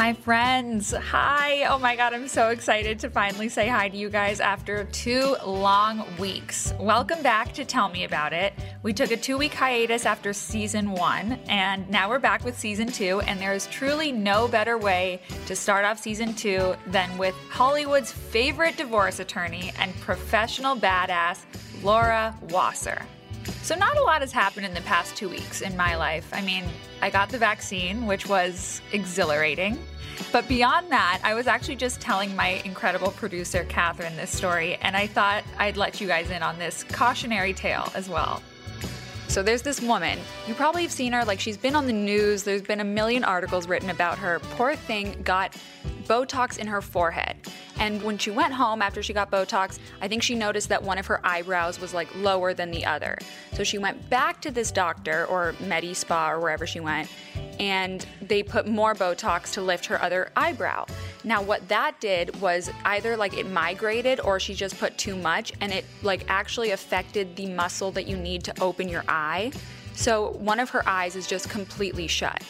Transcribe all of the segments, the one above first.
My friends, hi. Oh my God, I'm so excited to finally say hi to you guys after two long weeks. Welcome back to Tell Me About It. We took a two week hiatus after season one, and now we're back with season two, and there is truly no better way to start off season two than with Hollywood's favorite divorce attorney and professional badass, Laura Wasser. So, not a lot has happened in the past two weeks in my life. I mean, I got the vaccine, which was exhilarating. But beyond that, I was actually just telling my incredible producer, Catherine, this story, and I thought I'd let you guys in on this cautionary tale as well. So there's this woman. You probably have seen her, like she's been on the news. There's been a million articles written about her. Poor thing got Botox in her forehead. And when she went home after she got Botox, I think she noticed that one of her eyebrows was like lower than the other. So she went back to this doctor or Medi Spa or wherever she went, and they put more Botox to lift her other eyebrow. Now, what that did was either like it migrated or she just put too much and it like actually affected the muscle that you need to open your eye. So one of her eyes is just completely shut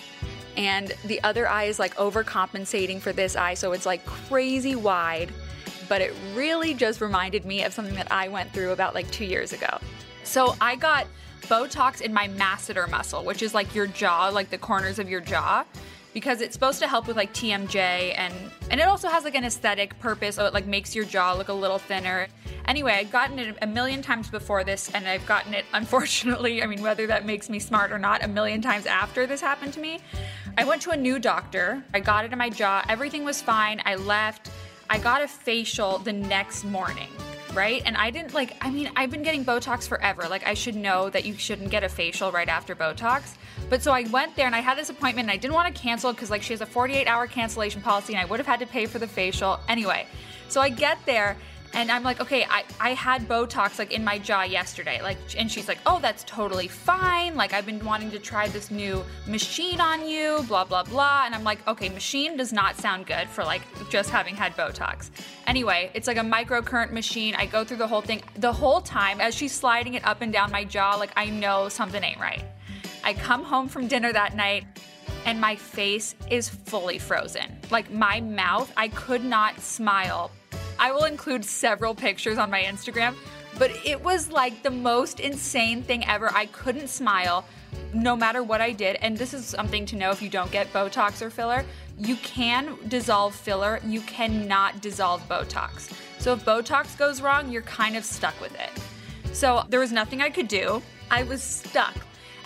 and the other eye is like overcompensating for this eye, so it's like crazy wide. But it really just reminded me of something that I went through about like two years ago. So I got Botox in my masseter muscle, which is like your jaw, like the corners of your jaw because it's supposed to help with like TMJ and and it also has like an aesthetic purpose so it like makes your jaw look a little thinner. Anyway, I've gotten it a million times before this and I've gotten it unfortunately, I mean whether that makes me smart or not, a million times after this happened to me. I went to a new doctor. I got it in my jaw. Everything was fine. I left. I got a facial the next morning right? And I didn't like, I mean, I've been getting Botox forever. Like, I should know that you shouldn't get a facial right after Botox. But so I went there and I had this appointment and I didn't want to cancel because, like, she has a 48 hour cancellation policy and I would have had to pay for the facial. Anyway, so I get there and I'm like, okay, I, I had Botox like in my jaw yesterday. Like, and she's like, oh, that's totally fine. Like, I've been wanting to try this new machine on you, blah, blah, blah. And I'm like, okay, machine does not sound good for like just having had Botox. Anyway, it's like a microcurrent machine. I go through the whole thing. The whole time, as she's sliding it up and down my jaw, like, I know something ain't right. I come home from dinner that night and my face is fully frozen. Like, my mouth, I could not smile I will include several pictures on my Instagram, but it was like the most insane thing ever. I couldn't smile no matter what I did. And this is something to know if you don't get Botox or filler. You can dissolve filler, you cannot dissolve Botox. So if Botox goes wrong, you're kind of stuck with it. So there was nothing I could do. I was stuck.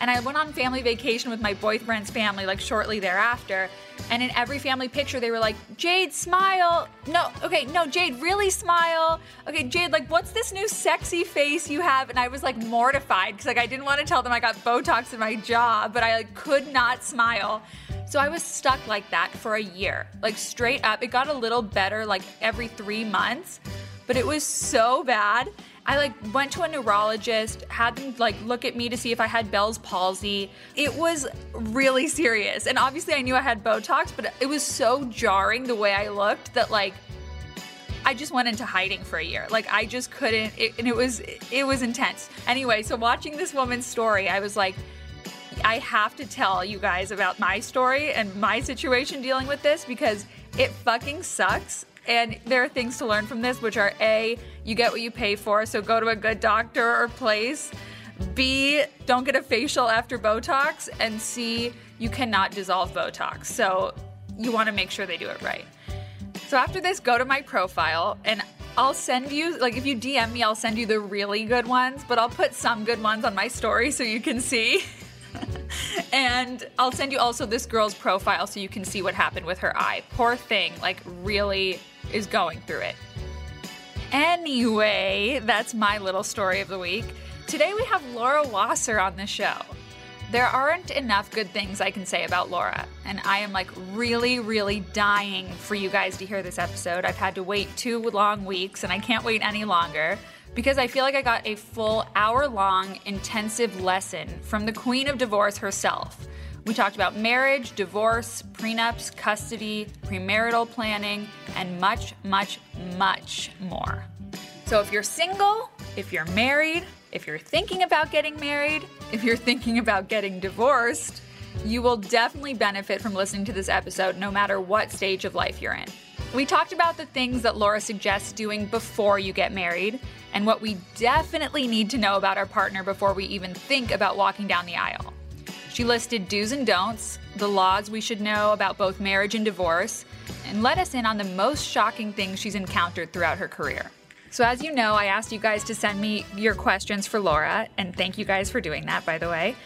And I went on family vacation with my boyfriend's family like shortly thereafter. And in every family picture, they were like, Jade, smile. No, okay, no, Jade, really smile. Okay, Jade, like, what's this new sexy face you have? And I was like mortified because like I didn't want to tell them I got Botox in my jaw, but I like could not smile. So I was stuck like that for a year, like straight up. It got a little better like every three months, but it was so bad. I like went to a neurologist, had them like look at me to see if I had Bell's palsy. It was really serious. And obviously I knew I had Botox, but it was so jarring the way I looked that like I just went into hiding for a year. Like I just couldn't it, and it was it was intense. Anyway, so watching this woman's story, I was like I have to tell you guys about my story and my situation dealing with this because it fucking sucks and there are things to learn from this, which are A, you get what you pay for, so go to a good doctor or place. B, don't get a facial after Botox. And C, you cannot dissolve Botox. So you want to make sure they do it right. So after this, go to my profile and I'll send you, like, if you DM me, I'll send you the really good ones, but I'll put some good ones on my story so you can see. and I'll send you also this girl's profile so you can see what happened with her eye. Poor thing, like, really is going through it. Anyway, that's my little story of the week. Today we have Laura Wasser on the show. There aren't enough good things I can say about Laura, and I am like really, really dying for you guys to hear this episode. I've had to wait two long weeks, and I can't wait any longer because I feel like I got a full hour long intensive lesson from the Queen of Divorce herself. We talked about marriage, divorce, prenups, custody, premarital planning, and much, much, much more. So if you're single, if you're married, if you're thinking about getting married, if you're thinking about getting divorced, You will definitely benefit from listening to this episode no matter what stage of life you're in. We talked about the things that Laura suggests doing before you get married and what we definitely need to know about our partner before we even think about walking down the aisle. She listed do's and don'ts, the laws we should know about both marriage and divorce, and let us in on the most shocking things she's encountered throughout her career. So, as you know, I asked you guys to send me your questions for Laura, and thank you guys for doing that, by the way.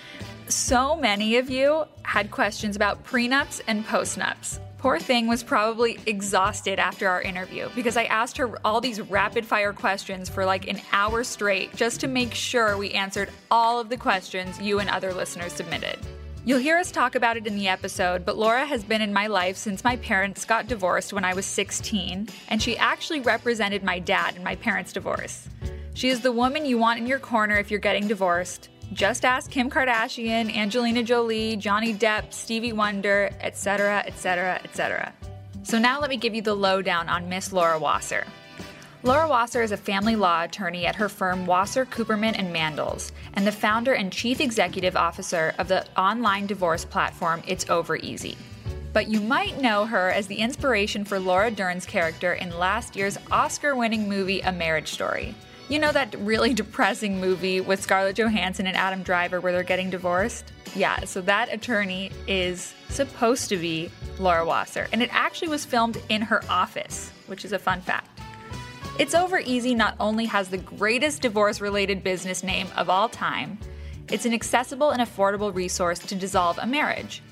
So many of you had questions about prenups and postnups. Poor thing was probably exhausted after our interview because I asked her all these rapid fire questions for like an hour straight just to make sure we answered all of the questions you and other listeners submitted. You'll hear us talk about it in the episode, but Laura has been in my life since my parents got divorced when I was 16, and she actually represented my dad in my parents' divorce. She is the woman you want in your corner if you're getting divorced, just ask Kim Kardashian, Angelina Jolie, Johnny Depp, Stevie Wonder, etc., etc., etc. So now let me give you the lowdown on Miss Laura Wasser. Laura Wasser is a family law attorney at her firm Wasser, Cooperman and Mandles, and the founder and chief executive officer of the online divorce platform It's Over Easy. But you might know her as the inspiration for Laura Dern's character in last year's Oscar winning movie A Marriage Story. You know that really depressing movie with Scarlett Johansson and Adam Driver where they're getting divorced? Yeah, so that attorney is supposed to be Laura Wasser, and it actually was filmed in her office, which is a fun fact. It's Over Easy not only has the greatest divorce related business name of all time, it's an accessible and affordable resource to dissolve a marriage.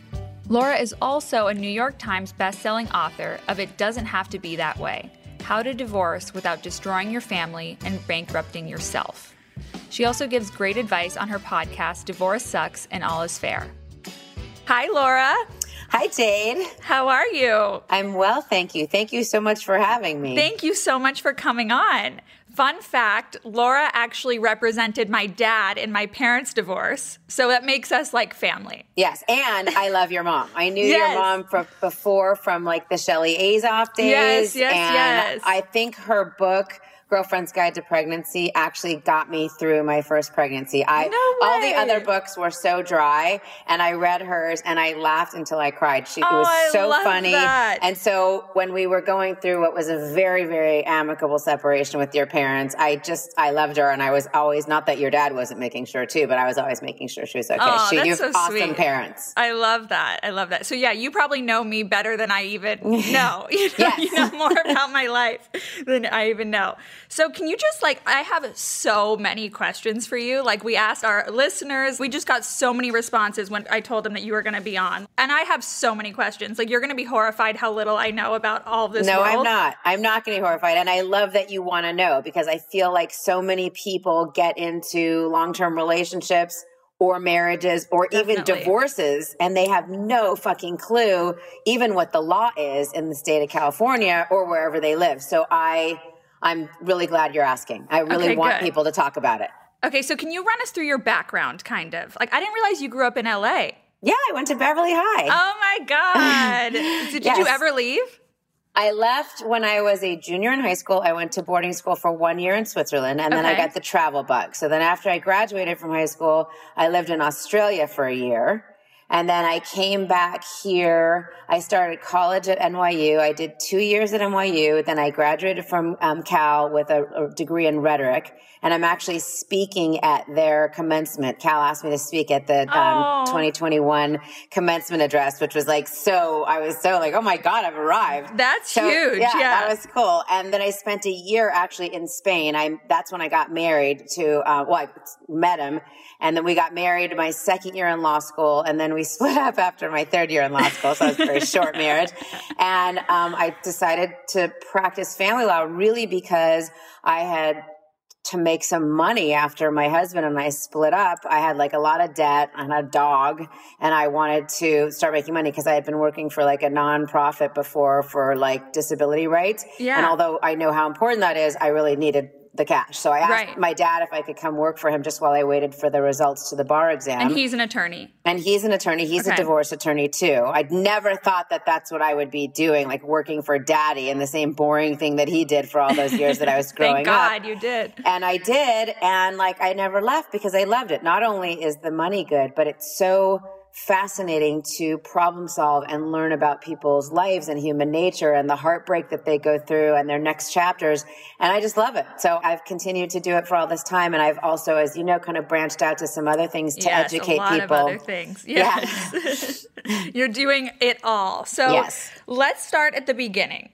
Laura is also a New York Times bestselling author of It Doesn't Have to Be That Way how to divorce without destroying your family and bankrupting yourself. She also gives great advice on her podcast, Divorce Sucks and All Is Fair. Hi, Laura. Hi, Jane. How are you? I'm well, thank you. Thank you so much for having me. Thank you so much for coming on. Fun fact Laura actually represented my dad in my parents' divorce. So that makes us like family. Yes. And I love your mom. I knew yes. your mom from before from like the Shelli Azoff days. Yes, yes, and yes. I think her book Girlfriend's Guide to Pregnancy actually got me through my first pregnancy. I no all the other books were so dry, and I read hers and I laughed until I cried. She oh, was so funny, that. and so when we were going through what was a very very amicable separation with your parents, I just I loved her, and I was always not that your dad wasn't making sure too, but I was always making sure she was okay. Oh, she, you so awesome sweet. parents. I love that. I love that. So yeah, you probably know me better than I even know. You know, yes. you know more about my life than I even know. So can you just like, I have so many questions for you. Like, we asked our listeners, we just got so many responses when I told them that you were going to be on. And I have so many questions. Like, you're going to be horrified how little I know about all this. No, world. I'm not. I'm not going to be horrified. And I love that you want to know because I feel like so many people get into long term relationships or marriages or Definitely. even divorces and they have no fucking clue even what the law is in the state of California or wherever they live. So I I'm really glad you're asking. I really okay, want good. people to talk about it. Okay, so can you run us through your background, kind of? Like, I didn't realize you grew up in LA. Yeah, I went to Beverly High. Oh my God. Did yes. you ever leave? I left when I was a junior in high school. I went to boarding school for one year in Switzerland and then okay. I got the travel bug. So then after I graduated from high school, I lived in Australia for a year. And then I came back here. I started college at NYU. I did two years at NYU. Then I graduated from um, Cal with a, a, degree in rhetoric. And I'm actually speaking at their commencement. Cal asked me to speak at the um, 2021 commencement address, which was like so, I was so like, oh my God, I've arrived. That's so, huge. Yeah, yeah, That was cool. And then I spent a year actually in Spain. I, that's when I got married to, uh, well, I met him. And then we got married my second year in law school. And then we split up after my third year in law school. So it was a very short marriage. And um, I decided to practice family law really because I had to make some money after my husband and I split up. I had like a lot of debt and a dog and I wanted to start making money because I had been working for like a nonprofit before for like disability rights. Yeah. And although I know how important that is, I really needed the cash. So I asked Right. my dad if I could come work for him just while I waited for the results to the bar exam. And he's an attorney. And he's an attorney. He's Okay. a divorce attorney too. I'd never thought that that's what I would be doing, like working for daddy and the same boring thing that he did for all those years that I was growing Thank up. God you did. And I did. And like, I never left because I loved it. Not only is the money good, but it's so fascinating to problem solve and learn about people's lives and human nature and the heartbreak that they go through and their next chapters. And I just love it. So I've continued to do it for all this time. And I've also, as you know, kind of branched out to some other things to yes, educate a lot people. Of other things. Yes. Yeah. You're doing it all. So yes. let's start at the beginning.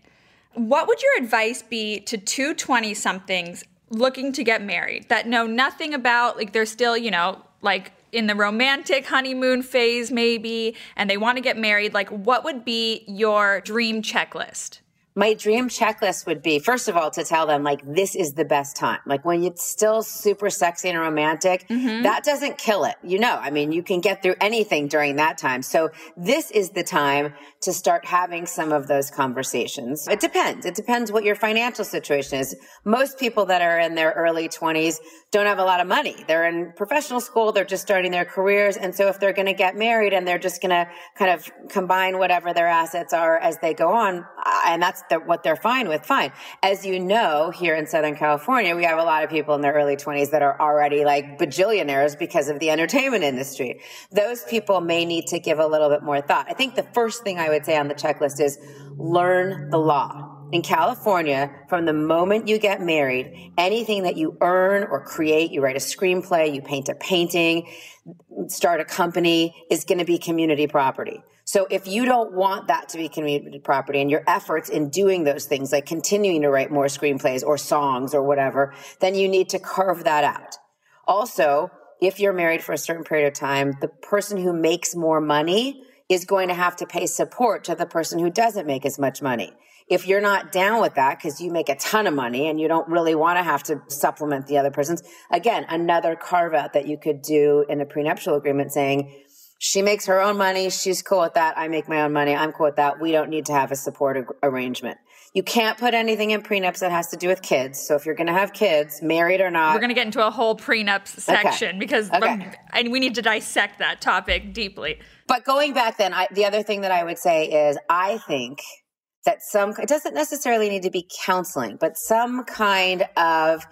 What would your advice be to 220 somethings looking to get married that know nothing about, like, they're still, you know, like in the romantic honeymoon phase, maybe, and they want to get married? Like, what would be your dream checklist? My dream checklist would be first of all to tell them like this is the best time. Like when it's still super sexy and romantic mm-hmm. that doesn't kill it you know? I mean you can get through anything during that time. So this is the time to start having some of those conversations. It depends. It depends what your financial situation is. Most people that are in their early 20s don't have a lot of money. They're in professional school. They're just starting their careers. And so if they're going to get married and they're just going to kind of combine whatever their assets are as they go on and that's the, what they're fine with, fine. As you know, here in Southern California, we have a lot of people in their early 20s that are already like bajillionaires because of the entertainment industry. Those people may need to give a little bit more thought. I think the first thing I would say on the checklist is learn the law. In California, from the moment you get married, anything that you earn or create, you write a screenplay, you paint a painting, start a company is going to be community property. So if you don't want that to be community property and your efforts in doing those things, like continuing to write more screenplays or songs or whatever, then you need to carve that out. Also, if you're married for a certain period of time, the person who makes more money is going to have to pay support to the person who doesn't make as much money. If you're not down with that because you make a ton of money and you don't really want to have to supplement the other person's, again, another carve out that you could do in a prenuptial agreement saying, she makes her own money. She's cool with that. I make my own money. I'm cool with that. We don't need to have a support arrangement. You can't put anything in prenups that has to do with kids. So if you're going to have kids, married or not, we're going to get into a whole prenups section okay. because okay. and we need to dissect that topic deeply. But going back then, I, the other thing that I would say is I think that some it doesn't necessarily need to be counseling, but some kind of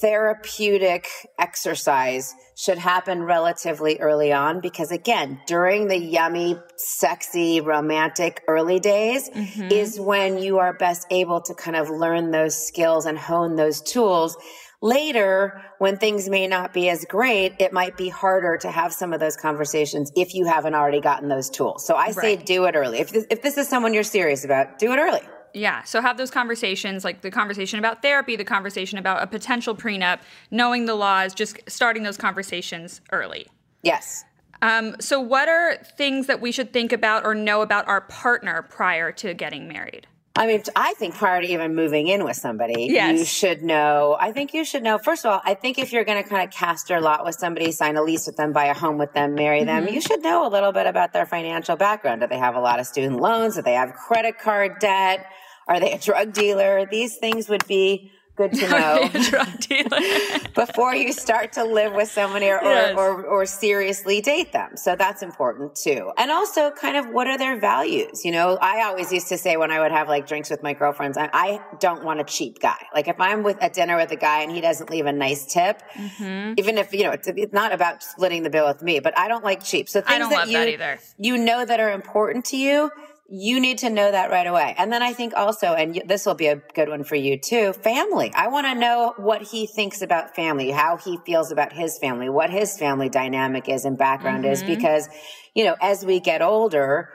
therapeutic exercise should happen relatively early on because again during the yummy sexy romantic early days mm-hmm. is when you are best able to kind of learn those skills and hone those tools later when things may not be as great it might be harder to have some of those conversations if you haven't already gotten those tools so i say right. do it early if this, if this is someone you're serious about do it early yeah. So have those conversations, like the conversation about therapy, the conversation about a potential prenup, knowing the laws, just starting those conversations early. Yes. Um, so, what are things that we should think about or know about our partner prior to getting married? I mean, I think prior to even moving in with somebody, yes. you should know. I think you should know. First of all, I think if you're going to kind of cast your lot with somebody, sign a lease with them, buy a home with them, marry them, mm-hmm. you should know a little bit about their financial background. Do they have a lot of student loans? Do they have credit card debt? Are they a drug dealer? These things would be good to know before you start to live with someone or, yes. or, or, seriously date them. So that's important too. And also kind of what are their values? You know, I always used to say when I would have like drinks with my girlfriends, I, I don't want a cheap guy. Like if I'm with at dinner with a guy and he doesn't leave a nice tip, mm-hmm. even if, you know, it's, it's, not about splitting the bill with me, but I don't like cheap. So things that you, that you know that are important to you, you need to know that right away. And then I think also, and this will be a good one for you too, family. I want to know what he thinks about family, how he feels about his family, what his family dynamic is and background mm-hmm. is, because, you know, as we get older,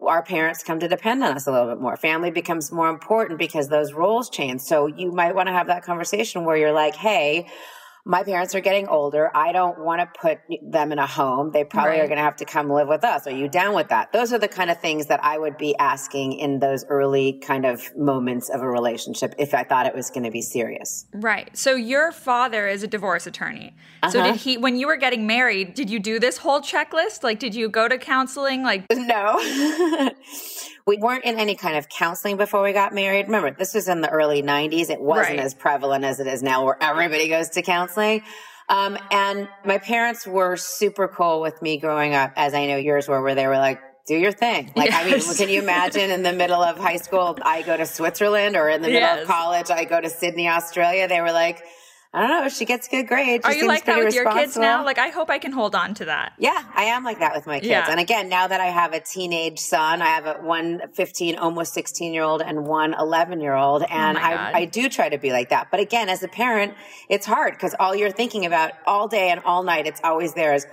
our parents come to depend on us a little bit more. Family becomes more important because those roles change. So you might want to have that conversation where you're like, Hey, my parents are getting older. I don't want to put them in a home. They probably right. are going to have to come live with us. Are you down with that? Those are the kind of things that I would be asking in those early kind of moments of a relationship if I thought it was going to be serious. Right. So your father is a divorce attorney. Uh-huh. So did he when you were getting married, did you do this whole checklist? Like did you go to counseling like No. we weren't in any kind of counseling before we got married. Remember, this was in the early 90s. It wasn't right. as prevalent as it is now where everybody goes to counseling. Um, and my parents were super cool with me growing up, as I know yours were, where they were like, do your thing. Like, yes. I mean, can you imagine in the middle of high school, I go to Switzerland or in the middle yes. of college, I go to Sydney, Australia? They were like, I don't know. She gets good grades. Are you like that with your kids now? Like, I hope I can hold on to that. Yeah, I am like that with my kids. Yeah. And again, now that I have a teenage son, I have a one 15, almost 16 year old and one 11 year old. And Oh. I, I do try to be like that. But again, as a parent, it's hard because all you're thinking about all day and all night, it's always there is,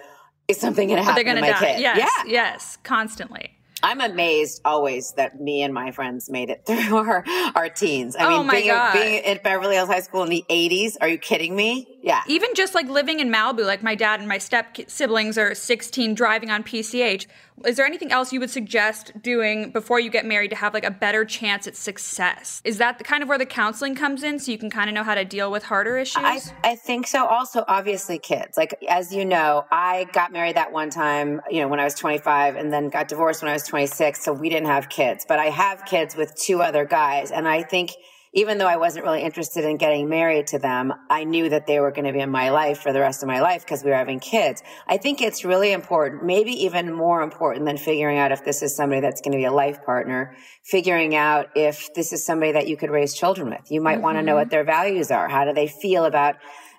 is something going to happen going to to my die. kid? Yes, Yeah. yes, constantly. I'm amazed always that me and my friends made it through our, our teens. I Oh mean, being, being at Beverly Hills High School in the 80s, are you kidding me? Yeah. Even just like living in Malibu, like my dad and my step siblings are 16 driving on PCH. Is there anything else you would suggest doing before you get married to have like a better chance at success? Is that the kind of where the counseling comes in so you can kind of know how to deal with harder issues? I, I think so. Also, obviously, kids. Like, as you know, I got married that one time, you know, when I was 25 and then got divorced when I was 26. So we didn't have kids, but I have kids with two other guys. And I think even though I wasn't really interested in getting married to them, I knew that they were going to be in my life for the rest of my life because we were having kids. I think it's really important, maybe even more important than figuring out if this is somebody that's going to be a life partner, figuring out if this is somebody that you could raise children with. You might want to know mm-hmm. what their values are. How do they feel about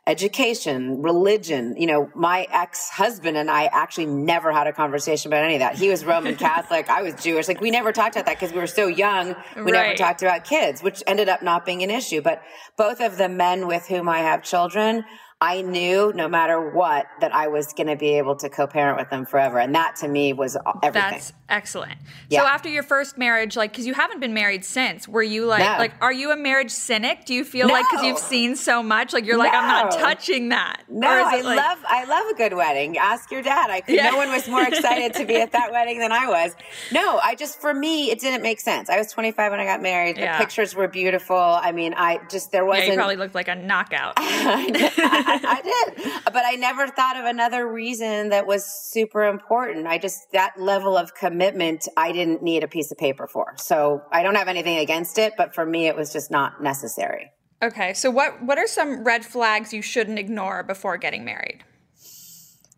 education, religion. You know, my ex husband and I actually never had a conversation about any of that. He was Roman Catholic. I was Jewish. Like we never talked about that because we were so young. We never talked about kids, which ended up not being an issue. But both of the men with whom I have children, I knew no matter what that I was going to be able to co-parent with them forever. And that to me was everything. That's excellent. Yeah. So after your first marriage, like, because you haven't been married since, were you like, No. like, are you a marriage cynic? Do you feel like because you've seen so much, like you're like, I'm not touching that? No, I like- love I love a good wedding. Ask your dad. I could, Yeah. no one was more excited to be at that wedding than I was. No, I just for me it didn't make sense. I was 25 when I got married. The Yeah. pictures were beautiful. I mean, I just there wasn't you probably looked like a knockout. I, I did. But I never thought of another reason that was super important. I just, that level of commitment, I didn't need a piece of paper for. So I don't have anything against it, but for me, it was just not necessary. Okay, so what what are some red flags you shouldn't ignore before getting married?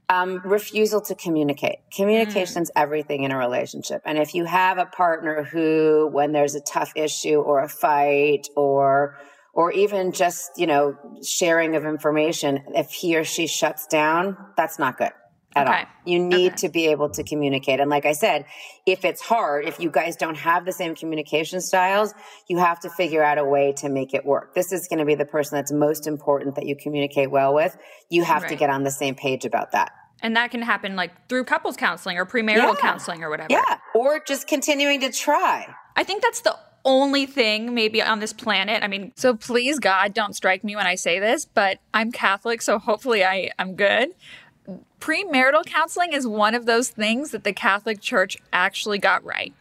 Um, refusal to communicate. Communication's everything in a relationship. And if you have a partner who, when there's a tough issue or a fight or, or even just, you know, sharing of information, if he or she shuts down, that's not good at Okay. all. You need Okay. to be able to communicate. And like I said, if it's hard, if you guys don't have the same communication styles, you have to figure out a way to make it work. This is going to be the person that's most important that you communicate well with. You have to get on the same page about that. And that can happen like through couples counseling or premarital Yeah. counseling or whatever. Yeah. Or just continuing to try. I think that's the only thing maybe on this planet. I mean, so please God, don't strike me when I say this, but I'm Catholic, so hopefully I I'm good. Premarital counseling is one of those things that the Catholic Church actually got right.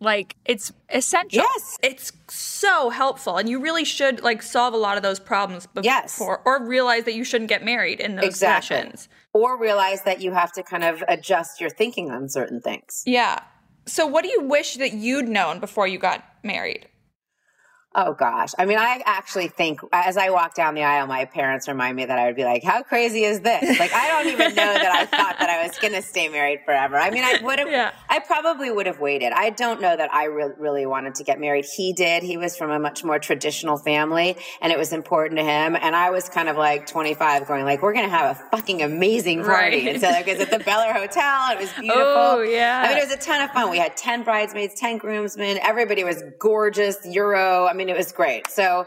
Like it's essential. Yes. It's so helpful and you really should like solve a lot of those problems before Yes. or realize that you shouldn't get married in those Exactly. sessions. Or realize that you have to kind of adjust your thinking on certain things. Yeah. So what do you wish that you'd known before you got married? Oh gosh. I mean, I actually think as I walk down the aisle, my parents remind me that I would be like, how crazy is this? Like, I don't even know that I thought that I was going to stay married forever. I mean, I would have, Yeah. I probably would have waited. I don't know that I re- really wanted to get married. He did. He was from a much more traditional family and it was important to him. And I was kind of like 25 going like, we're going to have a fucking amazing party. Right. And so like, it was at the Bel Air Hotel. It was oh, beautiful. Oh, yeah. I mean, it was a ton of fun. We had 10 bridesmaids, 10 groomsmen. Everybody was gorgeous, Euro. I mean, it was great. So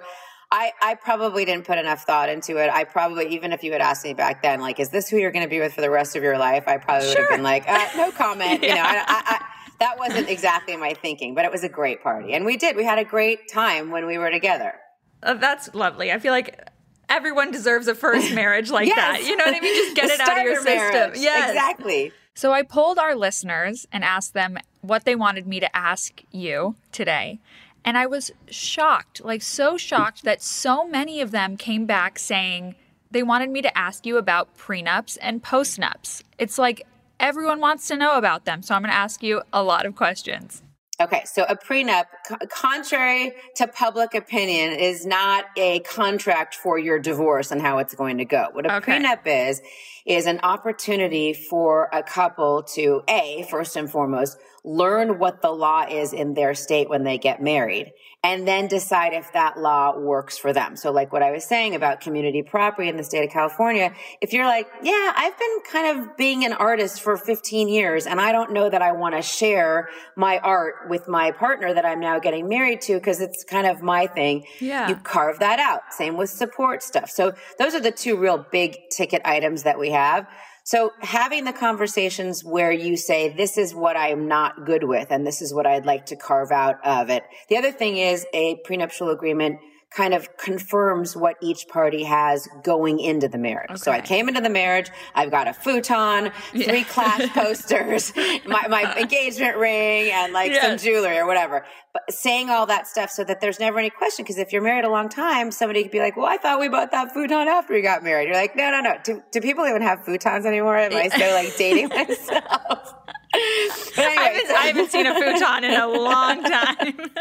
I, I probably didn't put enough thought into it. I probably, even if you had asked me back then, like, is this who you're going to be with for the rest of your life? I probably would have been like, uh, no comment. You know, I, I, I, that wasn't exactly my thinking, but it was a great party. And we did. We had a great time when we were together. Uh, that's lovely. I feel like everyone deserves a first marriage like that. You know what I mean? Just get it out of your starter system. marriage. Yes. Exactly. So I polled our listeners and asked them what they wanted me to ask you today. And I was shocked, like so shocked that so many of them came back saying they wanted me to ask you about prenups and postnups. It's like everyone wants to know about them. So I'm going to ask you a lot of questions. Okay, so a prenup, co- contrary to public opinion, is not a contract for your divorce and how it's going to go. What a Okay. prenup is, is an opportunity for a couple to A, first and foremost, learn what the law is in their state when they get married and then decide if that law works for them. So like what I was saying about community property in the state of California, if you're like, yeah, I've been kind of being an artist for 15 years and I don't know that I want to share my art with my partner that I'm now getting married to because it's kind of my thing. Yeah. You carve that out. Same with support stuff. So those are the two real big ticket items that we have. So having the conversations where you say, this is what I'm not good with and this is what I'd like to carve out of it. The other thing is a prenuptial agreement kind of confirms what each party has going into the marriage. Okay. So I came into the marriage, I've got a futon, three yeah. clash posters, my, my, engagement ring, and like yes. some jewelry or whatever. But saying all that stuff so that there's never any question. Because if you're married a long time, somebody could be like, well, I thought we bought that futon after we got married. You're like, no, no, no. Do, do people even have futons anymore? Am I still like dating myself? Anyway, I, haven't, I haven't seen a futon in a long time.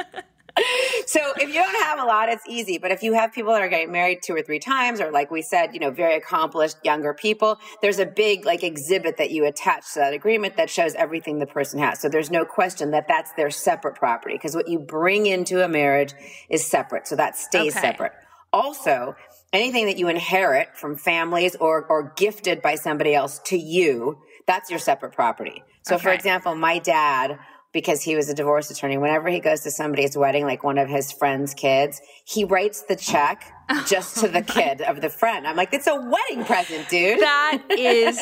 So if you don't have a lot, it's easy. But if you have people that are getting married two or three times, or like we said, you know, very accomplished younger people, there's a big like exhibit that you attach to that agreement that shows everything the person has. So there's no question that that's their separate property because what you bring into a marriage is separate. So that stays okay. separate. Also, anything that you inherit from families or, or gifted by somebody else to you, that's your separate property. So okay. for example, my dad because he was a divorce attorney. Whenever he goes to somebody's wedding, like one of his friend's kids, he writes the check oh just to the kid of the friend. I'm like, it's a wedding present, dude. That is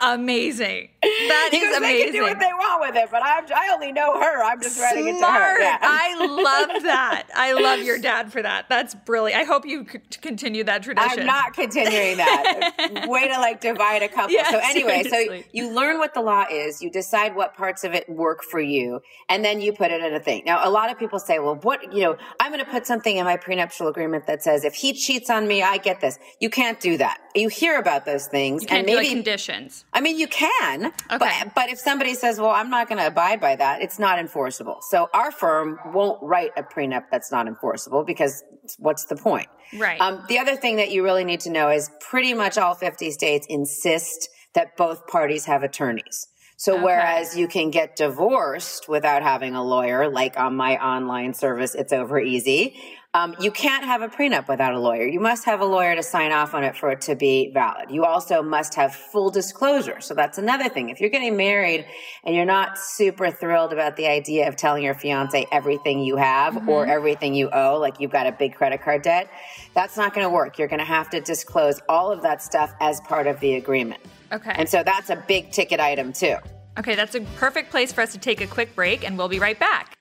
amazing. That is amazing. They can do what they want with it, but I'm, I only know her. I'm just Smart. writing it to her. Yeah. I love that. I love your dad for that. That's brilliant. I hope you continue that tradition. I'm not continuing that. Way to like divide a couple. Yeah, so anyway, seriously. so you learn what the law is. You decide what parts of it work for you, and then you put it in a thing. Now, a lot of people say, well, what, you know, I'm going to put something in my prenuptial agreement that says if he cheats on me, I get this. You can't do that. You hear about those things. And maybe, like conditions. I mean, you can, okay. but, but if somebody says, well, I'm not going to abide by that, it's not enforceable. So our firm won't write a prenup that's not enforceable because what's the point? Right. Um, the other thing that you really need to know is pretty much all 50 states insist that both parties have attorneys. So okay. whereas you can get divorced without having a lawyer, like on my online service, it's over easy. Um, you can't have a prenup without a lawyer. You must have a lawyer to sign off on it for it to be valid. You also must have full disclosure. So that's another thing. If you're getting married and you're not super thrilled about the idea of telling your fiance everything you have mm-hmm. or everything you owe, like you've got a big credit card debt, that's not going to work. You're going to have to disclose all of that stuff as part of the agreement. Okay. And so that's a big ticket item too. Okay, that's a perfect place for us to take a quick break and we'll be right back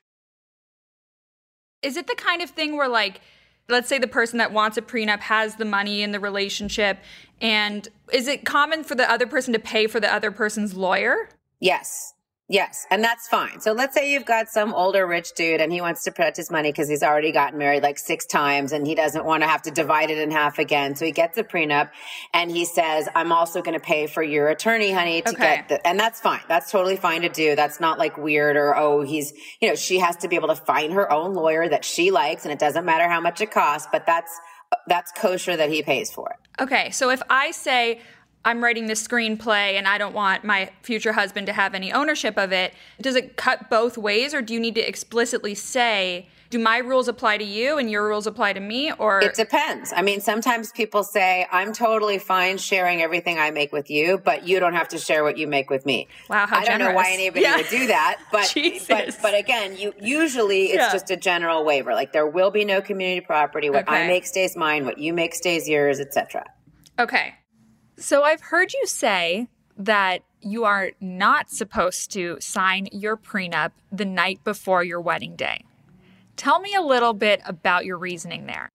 is it the kind of thing where like let's say the person that wants a prenup has the money in the relationship and is it common for the other person to pay for the other person's lawyer? Yes. Yes, and that's fine. So let's say you've got some older rich dude and he wants to protect his money because he's already gotten married like six times and he doesn't want to have to divide it in half again. So he gets a prenup and he says, I'm also going to pay for your attorney, honey, to okay. get the, and that's fine. That's totally fine to do. That's not like weird or, oh, he's, you know, she has to be able to find her own lawyer that she likes and it doesn't matter how much it costs, but that's, that's kosher that he pays for it. Okay. So if I say, I'm writing this screenplay and I don't want my future husband to have any ownership of it. Does it cut both ways or do you need to explicitly say, do my rules apply to you and your rules apply to me or It depends. I mean, sometimes people say, "I'm totally fine sharing everything I make with you, but you don't have to share what you make with me." Wow, how I don't know why anybody yeah. would do that, but but but again, you usually it's yeah. just a general waiver. Like there will be no community property. What okay. I make stays mine, what you make stays yours, etc. Okay. So I've heard you say that you are not supposed to sign your prenup the night before your wedding day. Tell me a little bit about your reasoning there.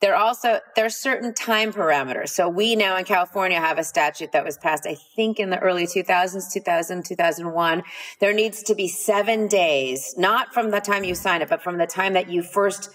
There also there's certain time parameters. So we now in California have a statute that was passed, I think in the early 2000s, 2000, 2001. There needs to be seven days, not from the time you sign it, but from the time that you first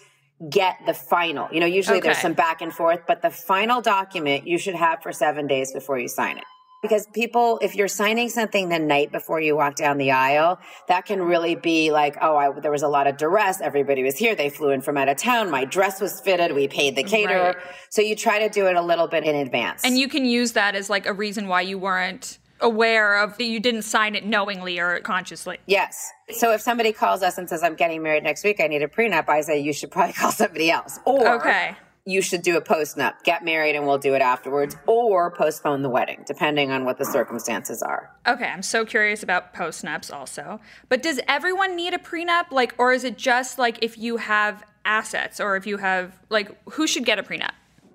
get the final. You know, usually okay. there's some back and forth, but the final document you should have for seven days before you sign it. Because people, if you're signing something the night before you walk down the aisle, that can really be like, oh, I, there was a lot of duress. Everybody was here. They flew in from out of town. My dress was fitted. We paid the caterer. Right. So you try to do it a little bit in advance. And you can use that as like a reason why you weren't aware of that you didn't sign it knowingly or consciously. Yes. So if somebody calls us and says, I'm getting married next week, I need a prenup, I say, you should probably call somebody else. Or okay. you should do a postnup, get married and we'll do it afterwards, or postpone the wedding, depending on what the circumstances are. Okay, I'm so curious about postnups also. But does everyone need a prenup? Like, or is it just like if you have assets or if you have, like, who should get a prenup?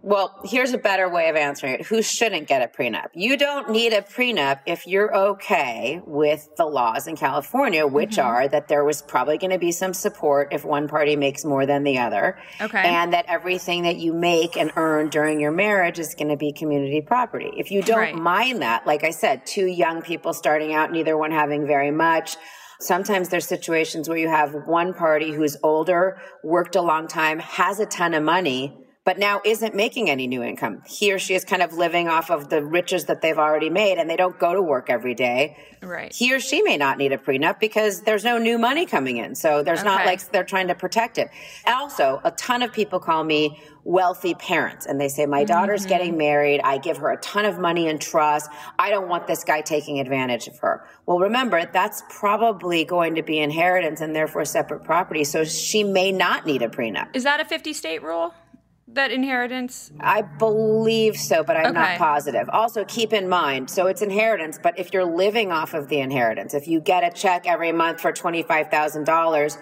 Well, here's a better way of answering it. Who shouldn't get a prenup? You don't need a prenup if you're okay with the laws in California, which mm-hmm. are that there was probably going to be some support if one party makes more than the other. Okay. And that everything that you make and earn during your marriage is going to be community property. If you don't right. mind that, like I said, two young people starting out, neither one having very much. Sometimes there's situations where you have one party who's older, worked a long time, has a ton of money, but now isn't making any new income. He or she is kind of living off of the riches that they've already made and they don't go to work every day. Right. He or she may not need a prenup because there's no new money coming in. So there's okay. not like they're trying to protect it. Also, a ton of people call me wealthy parents and they say, my daughter's mm-hmm. getting married. I give her a ton of money in trust. I don't want this guy taking advantage of her. Well, remember, that's probably going to be inheritance and therefore separate property. So she may not need a prenup. Is that a 50 state rule? That inheritance? I believe so, but I'm okay. not positive. Also, keep in mind, so it's inheritance, but if you're living off of the inheritance, if you get a check every month for $25,000,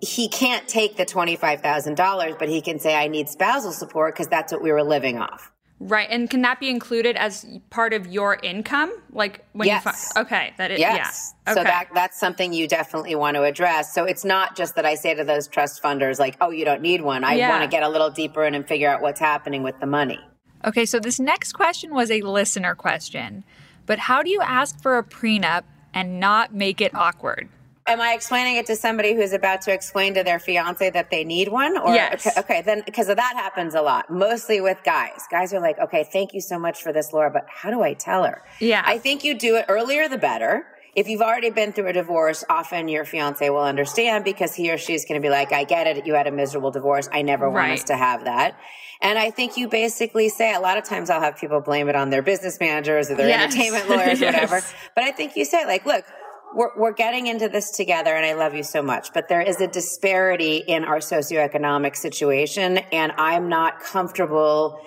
he can't take the $25,000, but he can say, I need spousal support because that's what we were living off. Right. And can that be included as part of your income? Like when yes. you find, okay, that is, yes. yeah. Okay. So that, that's something you definitely want to address. So it's not just that I say to those trust funders, like, oh, you don't need one. I yeah. want to get a little deeper in and figure out what's happening with the money. Okay. So this next question was a listener question, but how do you ask for a prenup and not make it awkward? Am I explaining it to somebody who's about to explain to their fiance that they need one? Or, yes. Okay, okay then, because that happens a lot, mostly with guys. Guys are like, okay, thank you so much for this, Laura, but how do I tell her? Yeah. I think you do it earlier the better. If you've already been through a divorce, often your fiance will understand because he or she's going to be like, I get it. You had a miserable divorce. I never want right. us to have that. And I think you basically say, a lot of times I'll have people blame it on their business managers or their yes. entertainment lawyers, yes. whatever. But I think you say like, look, we're, we're getting into this together and I love you so much, but there is a disparity in our socioeconomic situation and I'm not comfortable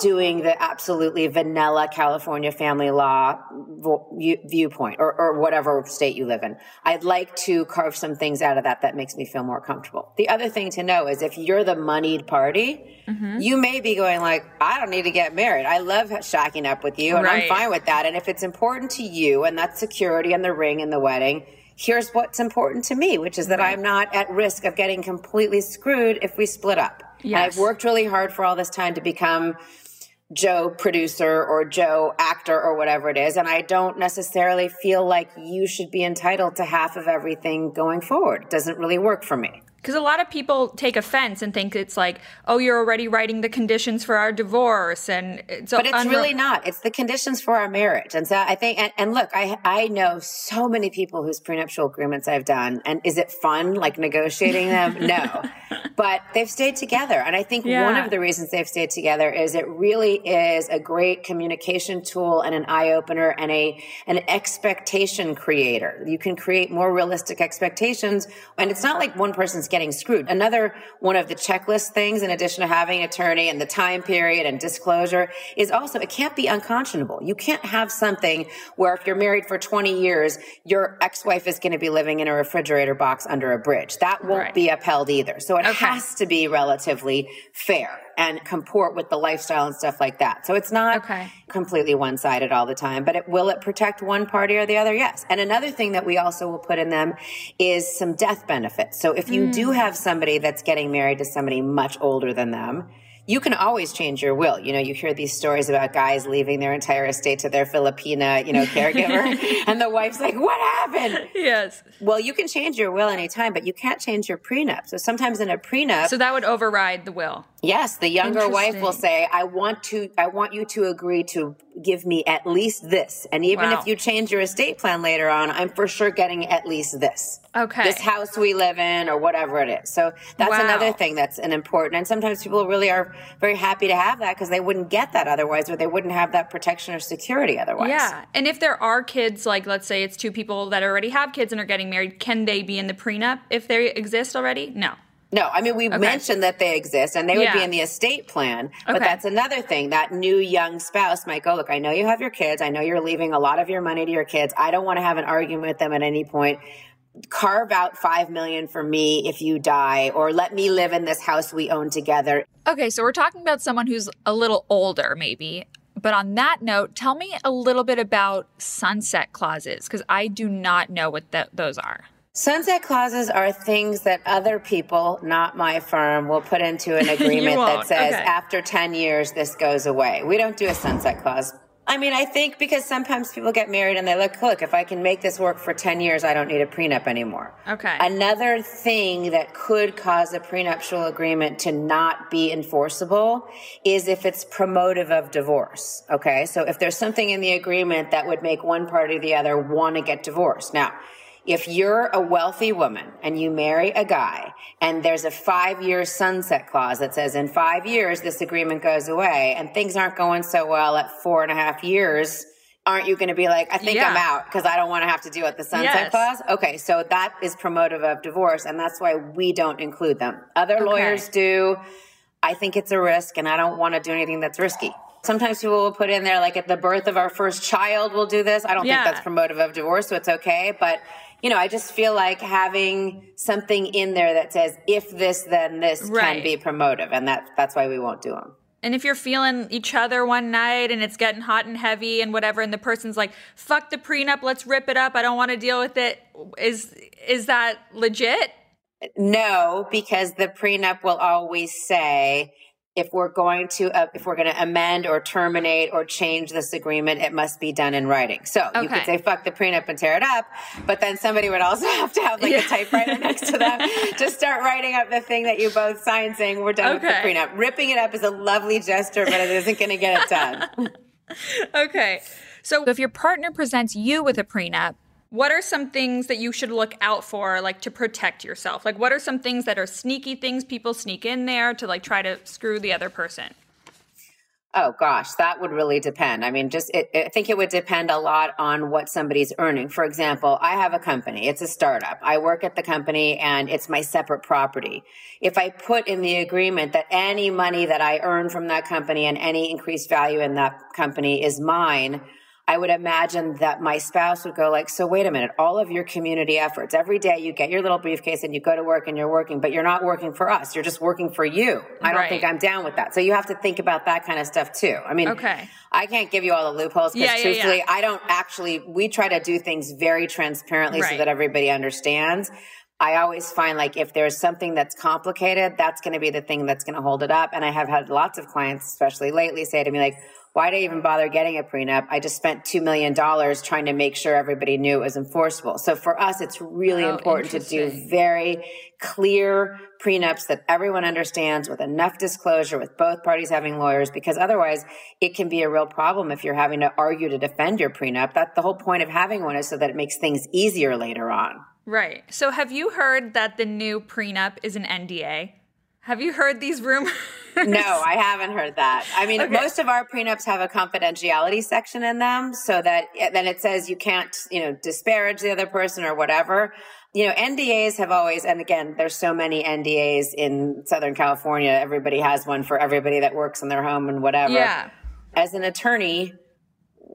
doing the absolutely vanilla California family law viewpoint or, or, whatever state you live in. I'd like to carve some things out of that that makes me feel more comfortable. The other thing to know is if you're the moneyed party, mm-hmm. you may be going like, I don't need to get married. I love shacking up with you and right. I'm fine with that. And if it's important to you and that's security and the ring and the wedding, here's what's important to me, which is that right. I'm not at risk of getting completely screwed if we split up. Yes. I've worked really hard for all this time to become Joe producer or Joe actor or whatever it is. And I don't necessarily feel like you should be entitled to half of everything going forward. It doesn't really work for me. Because a lot of people take offense and think it's like, oh, you're already writing the conditions for our divorce, and it's but it's unre- really not. It's the conditions for our marriage, and so I think. And, and, look, I I know so many people whose prenuptial agreements I've done, and is it fun like negotiating them? no, but they've stayed together, and I think yeah. one of the reasons they've stayed together is it really is a great communication tool and an eye opener and a an expectation creator. You can create more realistic expectations, and it's not like one person's getting screwed. Another one of the checklist things, in addition to having an attorney and the time period and disclosure, is also it can't be unconscionable. You can't have something where if you're married for 20 years, your ex-wife is going to be living in a refrigerator box under a bridge. That won't right. be upheld either. So it okay. has to be relatively fair and comport with the lifestyle and stuff like that. So it's not okay. completely one sided all the time, but it, will it protect one party or the other? Yes. And another thing that we also will put in them is some death benefits. So if you mm. do have somebody that's getting married to somebody much older than them, you can always change your will. You know, you hear these stories about guys leaving their entire estate to their Filipina, you know, caregiver, and the wife's like, "What happened?" Yes. Well, you can change your will anytime, but you can't change your prenup. So sometimes in a prenup, so that would override the will. Yes, the younger wife will say, "I want to I want you to agree to give me at least this." And even Wow. if you change your estate plan later on, I'm for sure getting at least this. Okay. This house we live in or whatever it is. So that's Wow. another thing that's an important and sometimes people really are very happy to have that because they wouldn't get that otherwise or they wouldn't have that protection or security otherwise. Yeah. And if there are kids, like let's say it's two people that already have kids and are getting married, can they be in the prenup if they exist already? No. No, I mean, we mentioned that they exist and they would be in the estate plan. But Okay. that's another thing. That new young spouse might go, look, I know you have your kids. I know you're leaving a lot of your money to your kids. I don't want to have an argument with them at any point. Carve out five million for me if you die, or let me live in this house we own together. Okay, so we're talking about someone who's a little older, maybe. But on that note, tell me a little bit about sunset clauses because I do not know what th- those are. Sunset clauses are things that other people, not my firm, will put into an agreement that says Okay. after 10 years, this goes away. We don't do a sunset clause. I mean, I think because sometimes people get married and they look, look, if I can make this work for 10 years, I don't need a prenup anymore. Okay. Another thing that could cause a prenuptial agreement to not be enforceable is if it's promotive of divorce. Okay. So if there's something in the agreement that would make one party or the other want to get divorced. Now, if you're a wealthy woman and you marry a guy and there's a five year sunset clause that says in five years this agreement goes away and things aren't going so well at four and a half years, aren't you going to be like, I think I'm out because I don't want to have to deal with the sunset Yes. clause? Okay, so that is promotive of divorce, and that's why we don't include them. Other lawyers do. I think it's a risk, and I don't want to do anything that's risky. Sometimes people will put in there, like at the birth of our first child, we'll do this. I don't Yeah. think that's promotive of divorce, so it's okay. But, you know, I just feel like having something in there that says, if this, then this Right. can be promotive, and that, that's why we won't do them. And if you're feeling each other one night and it's getting hot and heavy and whatever, and the person's like, fuck the prenup, let's rip it up, I don't want to deal with it, is is that legit? No, because the prenup will always say if we're going to uh, if we're going to amend or terminate or change this agreement, it must be done in writing. So you could say fuck the prenup and tear it up, but then somebody would also have to have like Yeah. a typewriter next to them to start writing up the thing that you both signed saying we're done with the prenup. Ripping it up is a lovely gesture, but it isn't going to get it done. Okay. So if your partner presents you with a prenup, what are some things that you should look out for like to protect yourself? Like what are some things that are sneaky things people sneak in there to like try to screw the other person? Oh gosh, that would really depend. I mean, just it, I think it would depend a lot on what somebody's earning. For example, I have a company; it's a startup. I work at the company, and it's my separate property. If I put in the agreement that any money that I earn from that company and any increased value in that company is mine, I would imagine that my spouse would go like, so wait a minute, all of your community efforts, every day you get your little briefcase and you go to work and you're working, but you're not working for us. You're just working for you. I don't Right. think I'm down with that. So you have to think about that kind of stuff too. I mean, Okay. I can't give you all the loopholes because Yeah, yeah, truthfully, yeah. I don't actually, we try to do things very transparently so that everybody understands. I always find like if there's something that's complicated, that's going to be the thing that's going to hold it up. And I have had lots of clients, especially lately, say to me like, why did I even bother getting a prenup? I just spent $2 million trying to make sure everybody knew it was enforceable. So for us, it's really Oh, important to do very clear prenups that everyone understands with enough disclosure with both parties having lawyers because otherwise it can be a real problem if you're having to argue to defend your prenup. That the whole point of having one is so that it makes things easier later on. Right. So have you heard that the new prenup is an NDA? Have you heard these rumors? No, I haven't heard that. I mean, Okay. most of our prenups have a confidentiality section in them so that then it says you can't, you know, disparage the other person or whatever. You know, NDAs have always, and again, there's so many NDAs in Southern California. Everybody has one for everybody that works in their home and whatever. Yeah. As an attorney,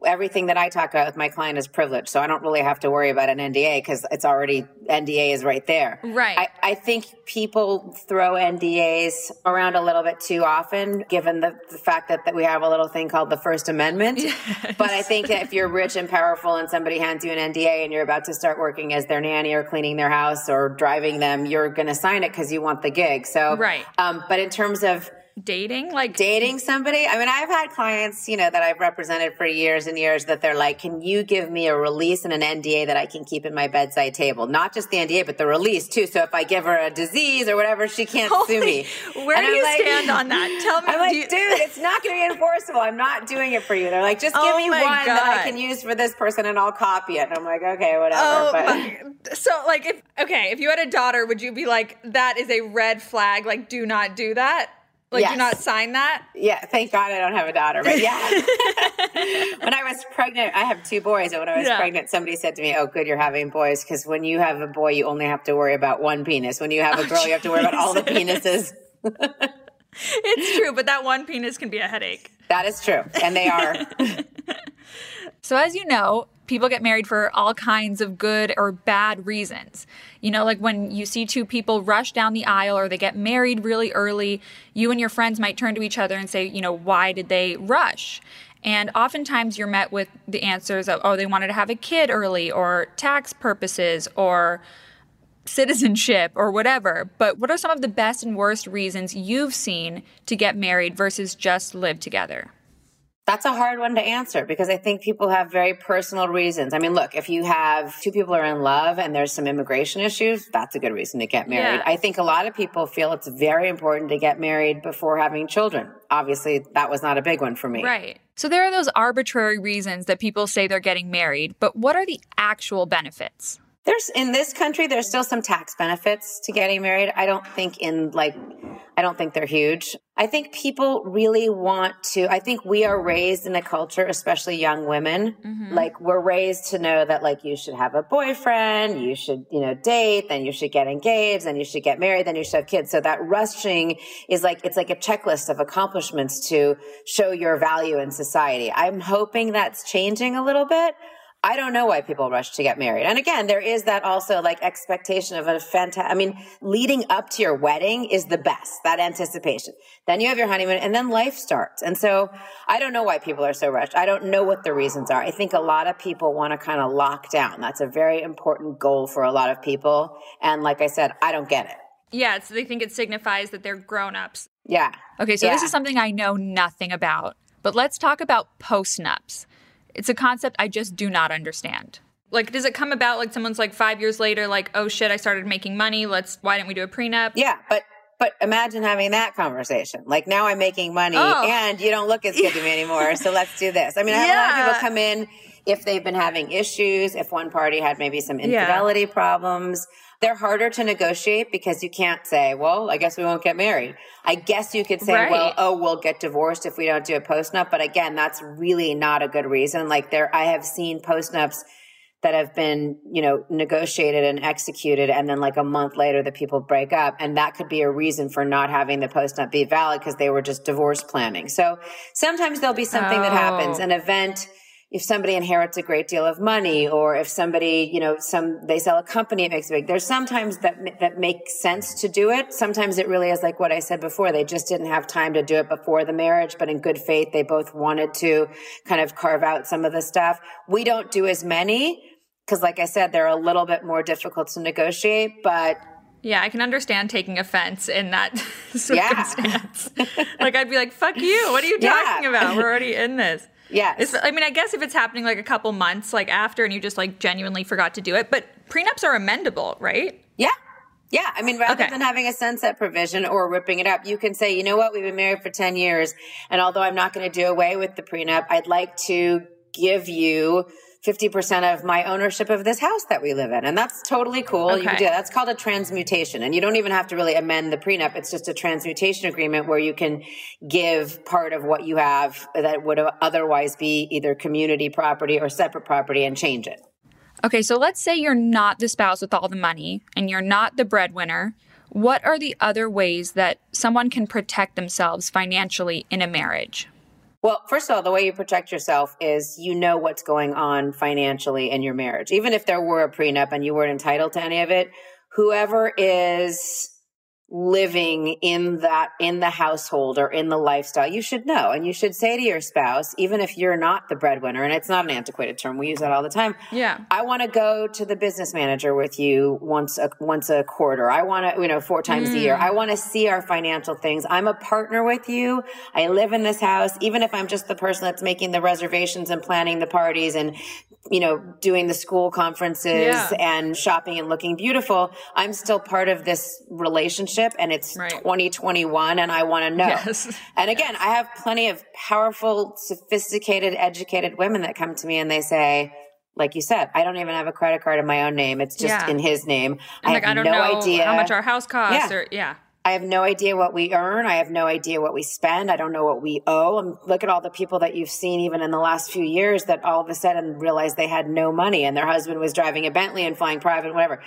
everything that I talk about with my client is privileged. So I don't really have to worry about an NDA because it's already, NDA is right there. Right. I, I think people throw NDAs around a little bit too often, given the, the fact that, that we have a little thing called the First Amendment. But I think that if you're rich and powerful and somebody hands you an NDA and you're about to start working as their nanny or cleaning their house or driving them, you're going to sign it because you want the gig. So, Right. Um, but in terms of dating? Like dating somebody? I mean, I've had clients, you know, that I've represented for years and years that they're like, can you give me a release and an NDA that I can keep in my bedside table? Not just the NDA, but the release too. So if I give her a disease or whatever, she can't Holy, sue me. Where and do I'm you like, stand on that? Tell me. I'm like, you- dude, it's not going to be enforceable. I'm not doing it for you. They're like, just give oh me one God. that I can use for this person and I'll copy it. And I'm like, okay, whatever. Oh, but. so like, if, okay, if you had a daughter, would you be like, that is a red flag? Like, do not do that? Like, yes. do not sign that? Yeah, thank God I don't have a daughter. But yeah. when I was pregnant, I have two boys. And when I was yeah. pregnant, somebody said to me, Oh, good, you're having boys. Because when you have a boy, you only have to worry about one penis. When you have a girl, oh, you have to worry about all the penises. it's true, but that one penis can be a headache. That is true. And they are. so, as you know, people get married for all kinds of good or bad reasons. You know, like when you see two people rush down the aisle or they get married really early, you and your friends might turn to each other and say, you know, why did they rush? And oftentimes you're met with the answers of, oh, they wanted to have a kid early or tax purposes or citizenship or whatever. But what are some of the best and worst reasons you've seen to get married versus just live together? That's a hard one to answer because I think people have very personal reasons. I mean, look, if you have two people are in love and there's some immigration issues, that's a good reason to get married. Yeah. I think a lot of people feel it's very important to get married before having children. Obviously, that was not a big one for me. Right. So there are those arbitrary reasons that people say they're getting married, but what are the actual benefits? There's in this country, there's still some tax benefits to getting married. I don't think in like, I don't think they're huge. I think people really want to, I think we are raised in a culture, especially young women. Mm-hmm. Like we're raised to know that like you should have a boyfriend, you should, you know, date, then you should get engaged, then you should get married, then you should have kids. So that rushing is like, it's like a checklist of accomplishments to show your value in society. I'm hoping that's changing a little bit. I don't know why people rush to get married. And again, there is that also like expectation of a fantastic, I mean, leading up to your wedding is the best, that anticipation. Then you have your honeymoon and then life starts. And so I don't know why people are so rushed. I don't know what the reasons are. I think a lot of people want to kind of lock down. That's a very important goal for a lot of people. And like I said, I don't get it. Yeah, so they think it signifies that they're grown ups. Yeah. Okay, so yeah. this is something I know nothing about. But let's talk about postnups. It's a concept I just do not understand. Like, does it come about like someone's like five years later, like, oh shit, I started making money. Let's, why didn't we do a prenup? Yeah, but but imagine having that conversation. Like now I'm making money oh. and you don't look as good to me anymore. So let's do this. I mean, I have yeah. a lot of people come in if they've been having issues, if one party had maybe some infidelity yeah. problems. They're harder to negotiate because you can't say, well, I guess we won't get married. I guess you could say, right. well, oh, we'll get divorced if we don't do a postnup. But again, that's really not a good reason. Like there, I have seen postnups that have been, you know, negotiated and executed. And then like a month later, the people break up. And that could be a reason for not having the postnup be valid because they were just divorce planning. So sometimes there'll be something oh. that happens, oh. an event if somebody inherits a great deal of money or if somebody, you know, some, they sell a company, it makes it big. There's sometimes that, that makes sense to do it. Sometimes it really is like what I said before. They just didn't have time to do it before the marriage, but in good faith, they both wanted to kind of carve out some of the stuff. We don't do as many because like I said, they're a little bit more difficult to negotiate, but yeah, I can understand taking offense in that circumstance. Like I'd be like, "Fuck you! What are you talking yeah. about? We're already in this." Yes. I mean, I guess if it's happening like a couple months like after and you just like genuinely forgot to do it, but prenups are amendable, right? Yeah. Yeah. I mean, rather okay. than having a sunset provision or ripping it up, you can say, you know what? We've been married for 10 years. And although I'm not going to do away with the prenup, I'd like to give you 50% of my ownership of this house that we live in. And that's totally cool. Okay. You can do that. That's called a transmutation. And you don't even have to really amend the prenup. It's just a transmutation agreement where you can give part of what you have that would otherwise be either community property or separate property and change it. Okay, so let's say you're not the spouse with all the money and you're not the breadwinner. What are the other ways that someone can protect themselves financially in a marriage? Well, first of all, the way you protect yourself is you know what's going on financially in your marriage. Even if there were a prenup and you weren't entitled to any of it, whoever is living in that in the household or in the lifestyle you should know and you should say to your spouse even if you're not the breadwinner and it's not an antiquated term we use that all the time yeah i want to go to the business manager with you once a once a quarter i want to you know four times mm. a year mm. i want to see our financial things i'm a partner with you i live in this house even if i'm just the person that's making the reservations and planning the parties and you know, doing the school conferences yeah. and shopping and looking beautiful. I'm still part of this relationship and it's right. 2021 and I want to know. Yes. And again, yes. I have plenty of powerful, sophisticated, educated women that come to me and they say, like you said, I don't even have a credit card in my own name. It's just yeah. in his name. I like, have I no idea how much our house costs yeah. or yeah. I have no idea what we earn. I have no idea what we spend. I don't know what we owe. And look at all the people that you've seen even in the last few years that all of a sudden realized they had no money and their husband was driving a Bentley and flying private, whatever.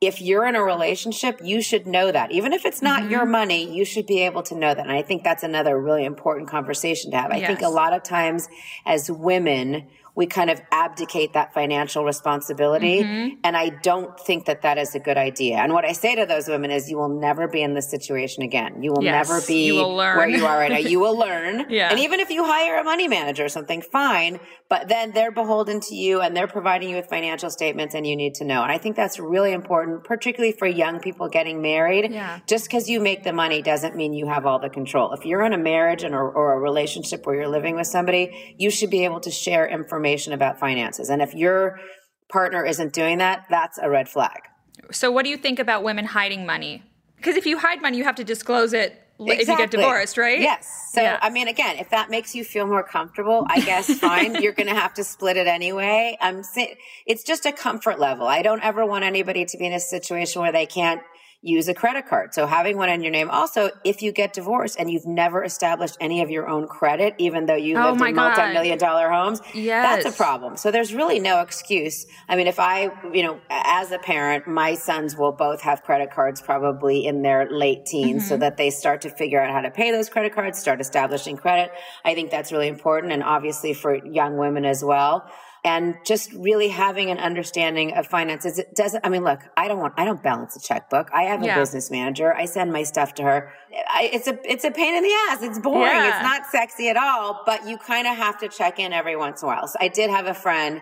If you're in a relationship, you should know that. Even if it's not mm-hmm. your money, you should be able to know that. And I think that's another really important conversation to have. I yes. think a lot of times as women, we kind of abdicate that financial responsibility. Mm-hmm. And I don't think that that is a good idea. And what I say to those women is you will never be in this situation again. You will yes, never be you where you are right now. You will learn. yeah. And even if you hire a money manager or something, fine. But then they're beholden to you and they're providing you with financial statements and you need to know. And I think that's really important, particularly for young people getting married. Yeah. Just because you make the money doesn't mean you have all the control. If you're in a marriage and or, or a relationship where you're living with somebody, you should be able to share information information about finances. And if your partner isn't doing that, that's a red flag. So, what do you think about women hiding money? Because if you hide money, you have to disclose it exactly. if you get divorced, right? Yes. So, yeah. I mean, again, if that makes you feel more comfortable, I guess fine. You're going to have to split it anyway. I'm. It's just a comfort level. I don't ever want anybody to be in a situation where they can't use a credit card. So having one in your name. Also, if you get divorced and you've never established any of your own credit, even though you oh lived in multi-million dollar homes, yes. that's a problem. So there's really no excuse. I mean, if I, you know, as a parent, my sons will both have credit cards probably in their late teens mm-hmm. so that they start to figure out how to pay those credit cards, start establishing credit. I think that's really important. And obviously for young women as well and just really having an understanding of finances. It doesn't, I mean, look, I don't want, I don't balance a checkbook. I have a yeah. business manager. I send my stuff to her. I, it's a, it's a pain in the ass. It's boring. Yeah. It's not sexy at all, but you kind of have to check in every once in a while. So I did have a friend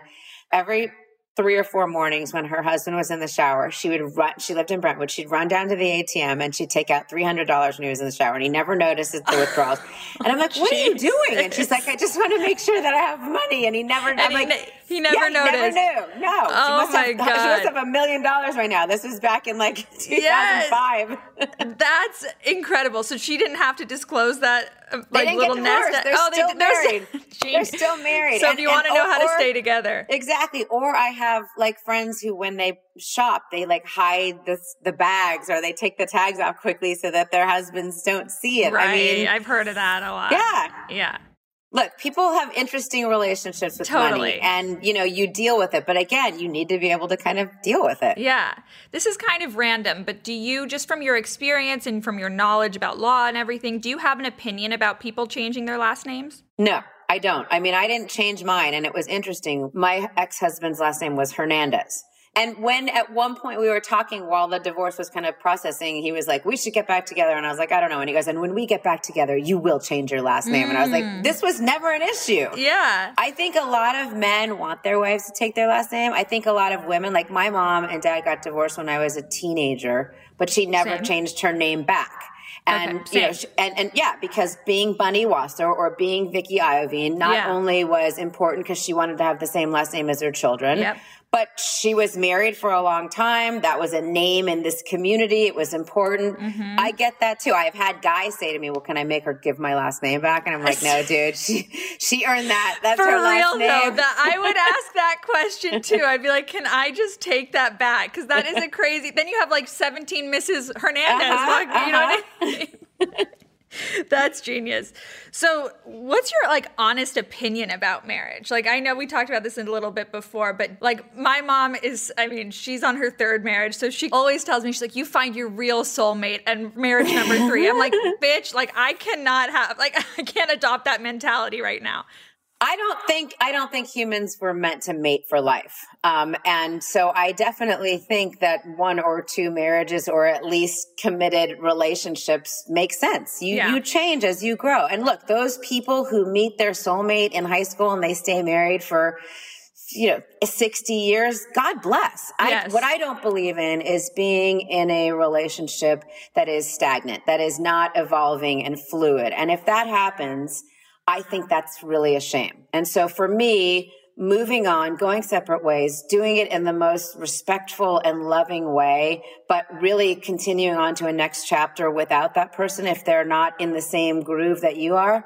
every three or four mornings when her husband was in the shower, she would run, she lived in Brentwood. She'd run down to the ATM and she'd take out $300 when he was in the shower and he never noticed the withdrawals. And I'm like, what are you doing? And she's like, I just want to make sure that I have money. And he never, and I'm he, like, he never yeah, noticed. He never knew. No. Oh she my have, God. She must have a million dollars right now. This was back in like 2005. Yes. That's incredible. So she didn't have to disclose that like they little nest. They're oh, still they, married. They're, they're still married. So and, if you want to know or, how to stay together. Exactly. Or I have like friends who when they shop, they like hide the, the bags or they take the tags off quickly so that their husbands don't see it. Right. I mean, I've heard of that a lot. Yeah. Yeah. Look, people have interesting relationships with totally. money and you know, you deal with it. But again, you need to be able to kind of deal with it. Yeah. This is kind of random, but do you just from your experience and from your knowledge about law and everything, do you have an opinion about people changing their last names? No, I don't. I mean, I didn't change mine and it was interesting. My ex-husband's last name was Hernandez. And when at one point we were talking while the divorce was kind of processing, he was like, we should get back together. And I was like, I don't know. And he goes, and when we get back together, you will change your last name. Mm. And I was like, mm. this was never an issue. Yeah. I think a lot of men want their wives to take their last name. I think a lot of women, like my mom and dad got divorced when I was a teenager, but she never Same. changed her name back. And okay, you know, and and yeah, because being Bunny Wasser or being Vicky Iovine not yeah. only was important because she wanted to have the same last name as her children, yep but she was married for a long time. That was a name in this community. It was important. Mm-hmm. I get that too. I've had guys say to me, "Well, can I make her give my last name back?" And I'm like, "No, dude. She she earned that. That's for her last real, name." though. That I would ask that question too. I'd be like, "Can I just take that back?" Because that is a crazy. Then you have like 17 Mrs. Hernandez. Uh-huh, uh-huh. You know what I uh-huh. mean? That's genius. So, what's your like honest opinion about marriage? Like I know we talked about this in a little bit before, but like my mom is I mean, she's on her third marriage, so she always tells me she's like you find your real soulmate and marriage number 3. I'm like, "Bitch, like I cannot have like I can't adopt that mentality right now." I don't think I don't think humans were meant to mate for life, um, and so I definitely think that one or two marriages, or at least committed relationships, make sense. You yeah. you change as you grow, and look, those people who meet their soulmate in high school and they stay married for you know 60 years god bless yes. I, what i don't believe in is being in a relationship that is stagnant that is not evolving and fluid and if that happens I think that's really a shame. And so for me, moving on, going separate ways, doing it in the most respectful and loving way, but really continuing on to a next chapter without that person if they're not in the same groove that you are,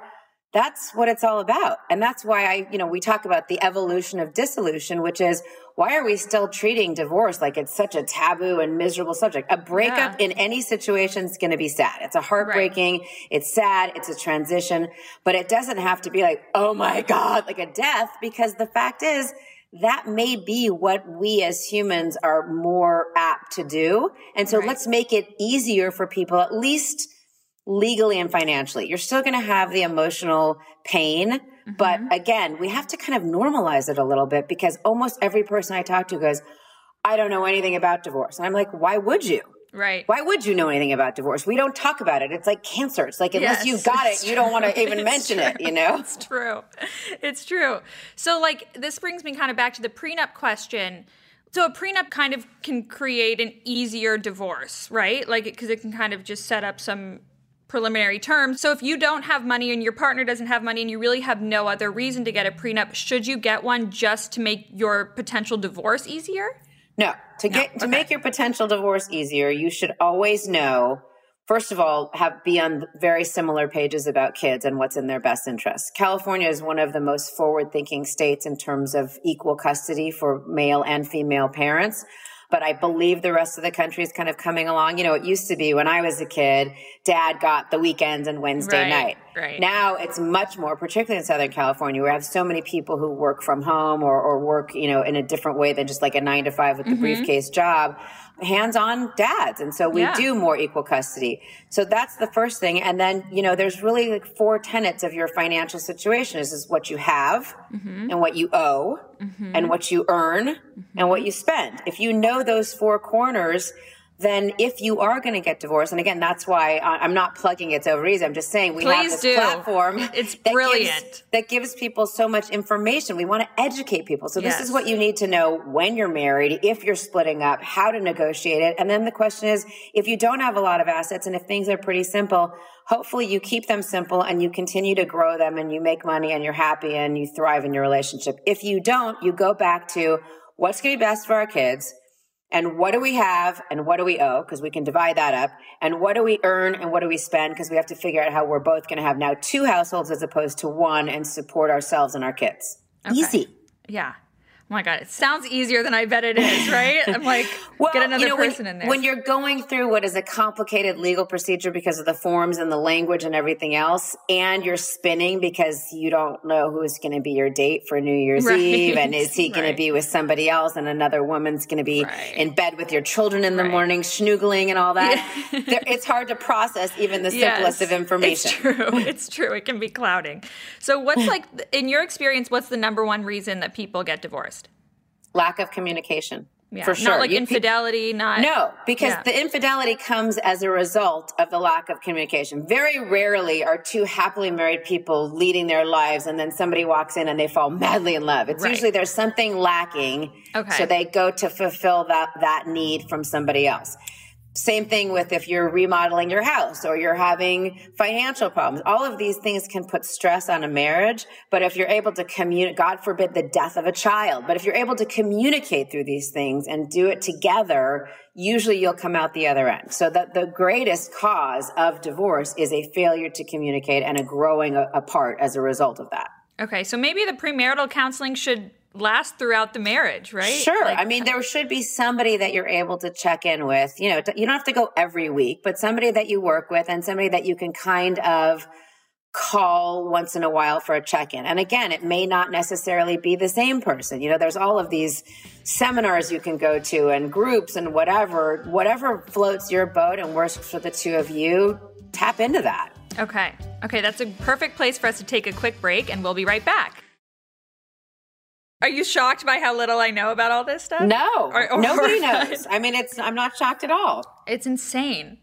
that's what it's all about. And that's why I, you know, we talk about the evolution of dissolution, which is why are we still treating divorce like it's such a taboo and miserable subject? A breakup yeah. in any situation is going to be sad. It's a heartbreaking, right. it's sad, it's a transition, but it doesn't have to be like, oh my God, like a death, because the fact is, that may be what we as humans are more apt to do. And so right. let's make it easier for people, at least legally and financially. You're still going to have the emotional pain. Mm-hmm. But again, we have to kind of normalize it a little bit because almost every person I talk to goes, I don't know anything about divorce. And I'm like, why would you? Right. Why would you know anything about divorce? We don't talk about it. It's like cancer. It's like unless yes, you got it, true. you don't want to even mention true. it, you know? It's true. It's true. So like this brings me kind of back to the prenup question. So a prenup kind of can create an easier divorce, right? Like because it can kind of just set up some preliminary terms. So if you don't have money and your partner doesn't have money and you really have no other reason to get a prenup, should you get one just to make your potential divorce easier? No. To get no. to make your potential divorce easier, you should always know first of all have be on very similar pages about kids and what's in their best interest california is one of the most forward thinking states in terms of equal custody for male and female parents but I believe the rest of the country is kind of coming along. You know, it used to be when I was a kid, dad got the weekends and Wednesday right, night. Right. Now it's much more, particularly in Southern California, where we have so many people who work from home or, or work, you know, in a different way than just like a nine to five with the mm-hmm. briefcase job hands-on dads and so we yeah. do more equal custody so that's the first thing and then you know there's really like four tenets of your financial situation this is what you have mm-hmm. and what you owe mm-hmm. and what you earn mm-hmm. and what you spend if you know those four corners then if you are going to get divorced, and again, that's why I'm not plugging it's over easy. I'm just saying we Please have this do. platform. It's that brilliant. Gives, that gives people so much information. We want to educate people. So yes. this is what you need to know when you're married, if you're splitting up, how to negotiate it. And then the question is, if you don't have a lot of assets and if things are pretty simple, hopefully you keep them simple and you continue to grow them and you make money and you're happy and you thrive in your relationship. If you don't, you go back to what's going to be best for our kids and what do we have and what do we owe? Because we can divide that up. And what do we earn and what do we spend? Because we have to figure out how we're both going to have now two households as opposed to one and support ourselves and our kids. Okay. easy. Yeah my god, it sounds easier than I bet it is, right? I'm like, well, get another you know, person when, in there. When you're going through what is a complicated legal procedure because of the forms and the language and everything else, and you're spinning because you don't know who's going to be your date for New Year's right. Eve, and is he going right. to be with somebody else, and another woman's going to be right. in bed with your children in the morning, schnoogling and all that. Yeah. it's hard to process even the simplest yes, of information. It's true. It's true. It can be clouding. So, what's like, in your experience, what's the number one reason that people get divorced? Lack of communication. Yeah, for sure. Not like you, infidelity, not. No, because yeah. the infidelity comes as a result of the lack of communication. Very rarely are two happily married people leading their lives and then somebody walks in and they fall madly in love. It's right. usually there's something lacking. Okay. So they go to fulfill that, that need from somebody else. Same thing with if you're remodeling your house or you're having financial problems. All of these things can put stress on a marriage. But if you're able to communicate, God forbid the death of a child, but if you're able to communicate through these things and do it together, usually you'll come out the other end. So that the greatest cause of divorce is a failure to communicate and a growing apart as a result of that. Okay. So maybe the premarital counseling should last throughout the marriage, right? Sure. Like, I mean, there should be somebody that you're able to check in with. You know, you don't have to go every week, but somebody that you work with and somebody that you can kind of call once in a while for a check-in. And again, it may not necessarily be the same person. You know, there's all of these seminars you can go to and groups and whatever, whatever floats your boat and works for the two of you, tap into that. Okay. Okay, that's a perfect place for us to take a quick break and we'll be right back. Are you shocked by how little I know about all this stuff? No, Or- or nobody horrified? knows. I mean, it's I'm not shocked at all. It's insane.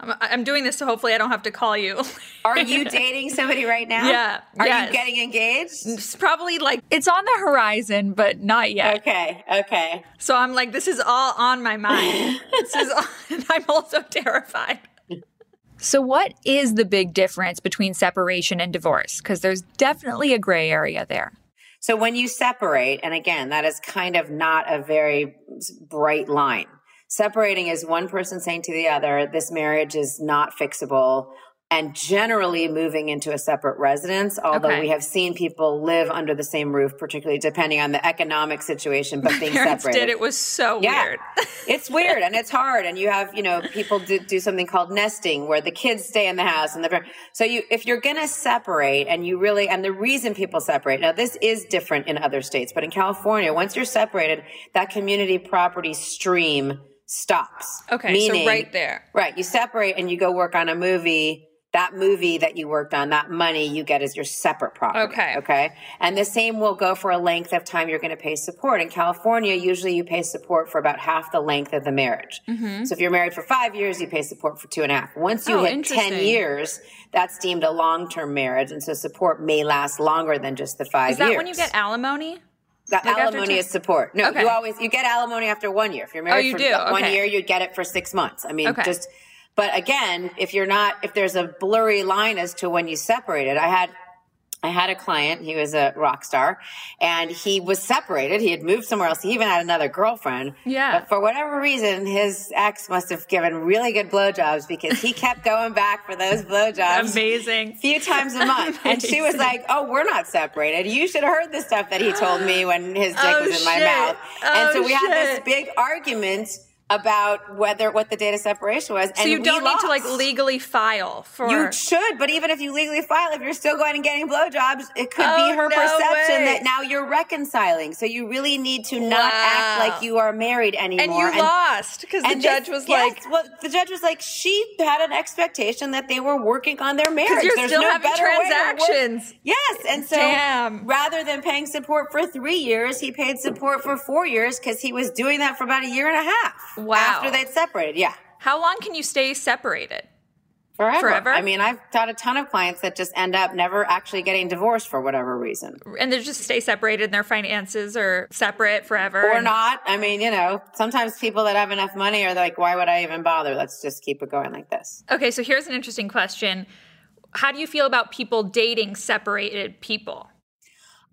I'm, I'm doing this so hopefully I don't have to call you. Are you dating somebody right now? Yeah, Are yes. you getting engaged? it's probably like it's on the horizon, but not yet. Okay, okay. So I'm like, this is all on my mind. this is, all, and I'm also terrified. So, what is the big difference between separation and divorce? Because there's definitely a gray area there. So when you separate, and again, that is kind of not a very bright line. Separating is one person saying to the other, this marriage is not fixable. And generally moving into a separate residence, although Okay. we have seen people live under the same roof, particularly depending on the economic situation, but being Parents separated. did it was so Yeah. weird. it's weird and it's hard and you have you know people do, do something called nesting where the kids stay in the house and the so you if you're going to separate and you really and the reason people separate now this is different in other states but in california once you're separated that community property stream stops Okay, Meaning- so right there. right you separate and you go work on a movie that movie that you worked on that money you get as your separate property Okay. okay and the same will go for a length of time you're going to pay support in california usually you pay support for about half the length of the marriage mm-hmm. so if you're married for five years you pay support for two and a half once you Oh, hit 10 years that's deemed a long-term marriage and so support may last longer than just the five years. Is that years when you get alimony? that Like alimony is support. No, Okay. you always you get alimony after one year. If you're oh, married oh, you for do? one Okay. year, you'd get it for six months. I mean, Okay. just. But again, if you're not, if there's a blurry line as to when you separated, I had. I had a client, he was a rock star, and he was separated. He had moved somewhere else. He even had another girlfriend. Yeah. But for whatever reason, his ex must have given really good blowjobs because he kept going back for those blowjobs Amazing. A few times a month. And she was like, Oh, we're not separated. You should have heard the stuff that he told me when his dick Oh, was in my shit. mouth. Oh, and so oh, we had this big argument about whether what the date of separation was. So you don't need to like legally file for. You should, but even if you legally file, if you're still going and getting blowjobs, it could Oh, be her no perception way. that now you're reconciling. So you really need to not Wow. act like you are married anymore. and you lost because the judge this- was yes, like, well, the judge was like, she had an expectation that they were working on their marriage. you're There's still no having better way to work- transactions. Yes, and so Damn. rather than paying support for three years, he paid support for four years because he was doing that for about a year and a half. Wow. After they'd separated, yeah. how long can you stay separated? Forever. Forever? I mean, I've got a ton of clients that just end up never actually getting divorced for whatever reason. And they just stay separated and their finances are separate forever. Or and- not. I mean, you know, sometimes people that have enough money are like, why would I even bother? Let's just keep it going like this. Okay, so here's an interesting question. How do you feel about people dating separated people?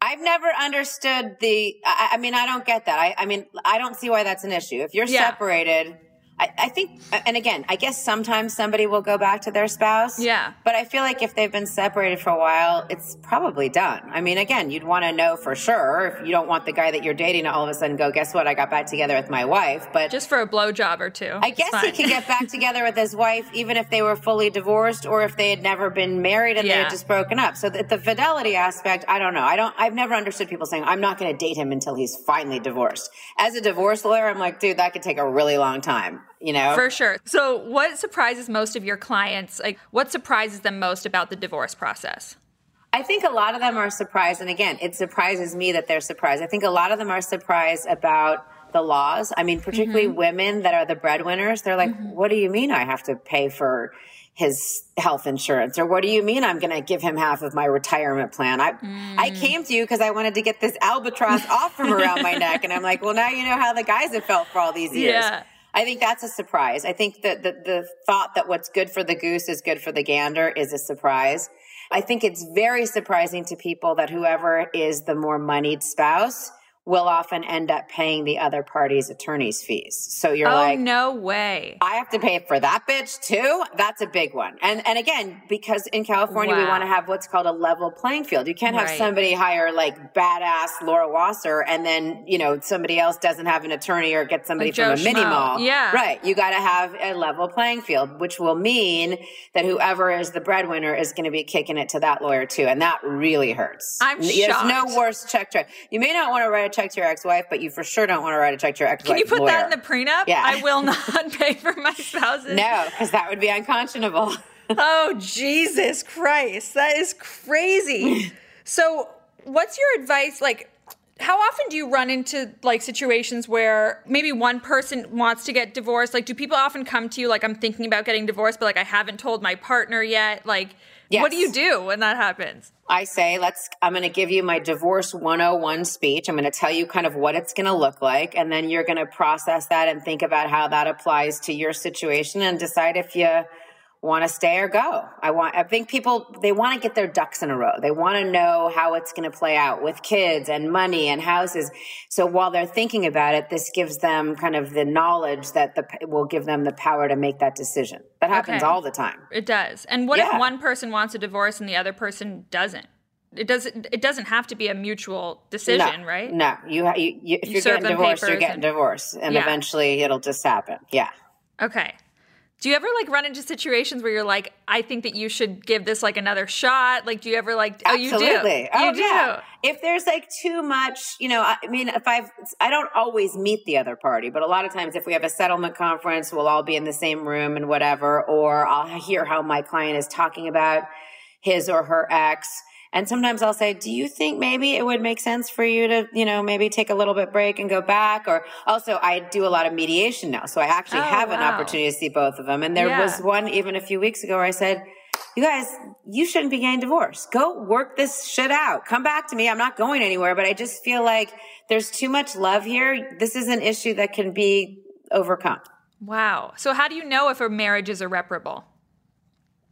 I've never understood the. I, I mean, I don't get that. I, I mean, I don't see why that's an issue. If you're Yeah. separated, I, I think, and again, I guess sometimes somebody will go back to their spouse. Yeah. But I feel like if they've been separated for a while, it's probably done. I mean, again, you'd want to know for sure if you don't want the guy that you're dating to all of a sudden go, guess what? I got back together with my wife. But Just for a blowjob or two. I guess he could get back together with his wife even if they were fully divorced or if they had never been married and they had just broken up. So the, the fidelity aspect, I don't know. I don't. I've never understood people saying I'm not going to date him until he's finally divorced. As a divorce lawyer, I'm like, dude, that could take a really long time. You know, For sure. So, what surprises most of your clients? Like, what surprises them most about the divorce process? I think a lot of them are surprised, and again, it surprises me that they're surprised. I think a lot of them are surprised about the laws. I mean, particularly mm-hmm. women that are the breadwinners. They're like, mm-hmm. "What do you mean I have to pay for his health insurance?" Or "What do you mean I'm going to give him half of my retirement plan?" I I mm. came to you because I wanted to get this albatross off from around my neck, and I'm like, "Well, now you know how the guys have felt for all these years." Yeah. I think that's a surprise. I think that the, the thought that what's good for the goose is good for the gander is a surprise. I think it's very surprising to people that whoever is the more moneyed spouse will often end up paying the other party's attorney's fees. So you're like oh, like, no way. I have to pay for that bitch too. That's a big one. And and again, because in California we want to have what's called a level playing field. You can't have Right. somebody hire like badass Laura Wasser and then, you know, somebody else doesn't have an attorney or get somebody from a mini mall. Yeah. Right. You got to have a level playing field, which will mean that whoever is the breadwinner is going to be kicking it to that lawyer too. And that really hurts. I'm There's shocked. no worse check to You may not want to write a check to your ex-wife, but you for sure don't want to write a check to your ex-wife Can you put lawyer. that in the prenup? Yeah. I will not pay for my spouse's. No, because that would be unconscionable. Oh, Jesus Christ. That is crazy. so, what's your advice? Like, how often do you run into like situations where maybe one person wants to get divorced? Like, do people often come to you like, I'm thinking about getting divorced, but like I haven't told my partner yet? Like, yes. what do you do when that happens? I say, let's, I'm going to give you my divorce 101 speech. I'm going to tell you kind of what it's going to look like. And then you're going to process that and think about how that applies to your situation and decide if you, want to stay or go. I want, I think people, they want to get their ducks in a row. They want to know how it's going to play out with kids and money and houses. So while they're thinking about it, this gives them kind of the knowledge that the, will give them the power to make that decision. That happens okay. all the time. It does. And what yeah. if one person wants a divorce and the other person doesn't? It doesn't. It doesn't have to be a mutual decision, no, right? No, you, you, you if you are getting divorced, you're getting and, divorced, and yeah. eventually it'll just happen. Yeah. Okay. Do you ever like run into situations where you're like, I think that you should give this like another shot? Like, do you ever like, oh, Absolutely. you do? Oh, you do. Yeah. If there's like too much, you know, I mean, if I've, I don't always meet the other party, but a lot of times if we have a settlement conference, we'll all be in the same room and whatever, or I'll hear how my client is talking about his or her ex and sometimes I'll say, do you think maybe it would make sense for you to, you know, maybe take a little bit break and go back? Or also I do a lot of mediation now. So I actually oh, have wow. an opportunity to see both of them. And there yeah. was one even a few weeks ago where I said, you guys, you shouldn't be getting divorced. Go work this shit out. Come back to me. I'm not going anywhere, but I just feel like there's too much love here. This is an issue that can be overcome. Wow. So how do you know if a marriage is irreparable?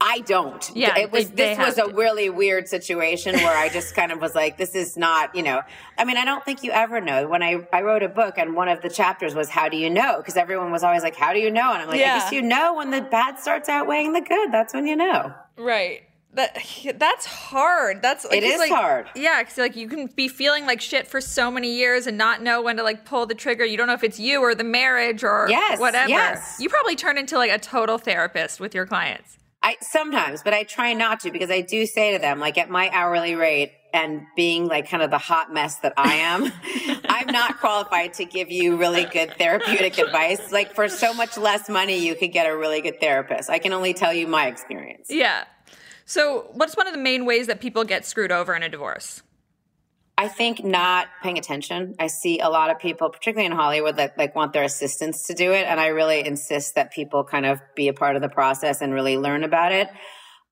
I don't. Yeah, it was. They, this was a really weird situation where I just kind of was like, "This is not." You know, I mean, I don't think you ever know. When I I wrote a book, and one of the chapters was, "How do you know?" Because everyone was always like, "How do you know?" And I'm like, yeah. "I guess you know when the bad starts outweighing the good. That's when you know." Right. That that's hard. That's like, it is like, hard. Yeah, because like you can be feeling like shit for so many years and not know when to like pull the trigger. You don't know if it's you or the marriage or yes, whatever. Yes. You probably turn into like a total therapist with your clients. I sometimes, but I try not to because I do say to them, like at my hourly rate and being like kind of the hot mess that I am, I'm not qualified to give you really good therapeutic advice. Like for so much less money, you could get a really good therapist. I can only tell you my experience. Yeah. So, what's one of the main ways that people get screwed over in a divorce? I think not paying attention. I see a lot of people, particularly in Hollywood, that like want their assistants to do it. And I really insist that people kind of be a part of the process and really learn about it.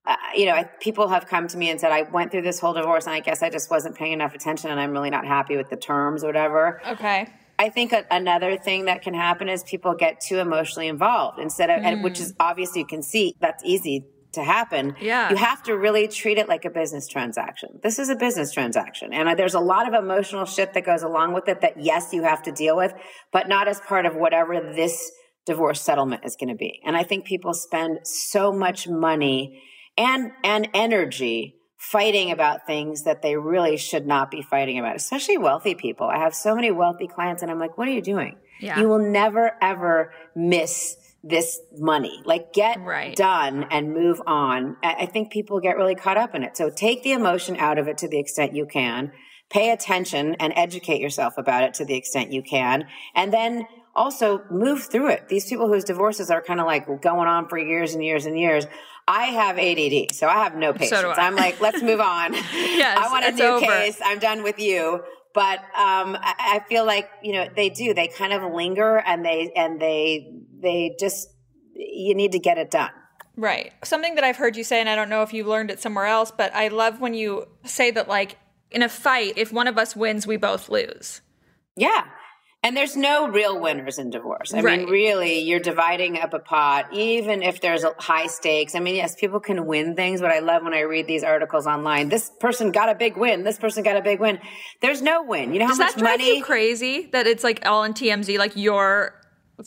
Uh, you know, I, people have come to me and said, I went through this whole divorce and I guess I just wasn't paying enough attention and I'm really not happy with the terms or whatever. Okay. I think a, another thing that can happen is people get too emotionally involved instead of, mm. and, which is obviously you can see that's easy to happen, yeah. you have to really treat it like a business transaction. This is a business transaction. And uh, there's a lot of emotional shit that goes along with it that, yes, you have to deal with, but not as part of whatever this divorce settlement is going to be. And I think people spend so much money and, and energy fighting about things that they really should not be fighting about, especially wealthy people. I have so many wealthy clients and I'm like, what are you doing? Yeah. You will never ever miss this money. Like get right. done and move on. I think people get really caught up in it. So take the emotion out of it to the extent you can. Pay attention and educate yourself about it to the extent you can. And then also move through it. These people whose divorces are kind of like going on for years and years and years. I have ADD, so I have no patience. So I'm like, let's move on. yes, I want a new over. case. I'm done with you but um, I, I, feel like you know they do. They kind of linger, and they and they they just you need to get it done. Right. Something that I've heard you say, and I don't know if you learned it somewhere else, but I love when you say that like in a fight, if one of us wins, we both lose. Yeah. And there's no real winners in divorce. I right. mean, really, you're dividing up a pot, even if there's high stakes. I mean, yes, people can win things, but I love when I read these articles online. This person got a big win. This person got a big win. There's no win. You know how Does much that drive money? You crazy that it's like all in TMZ, like your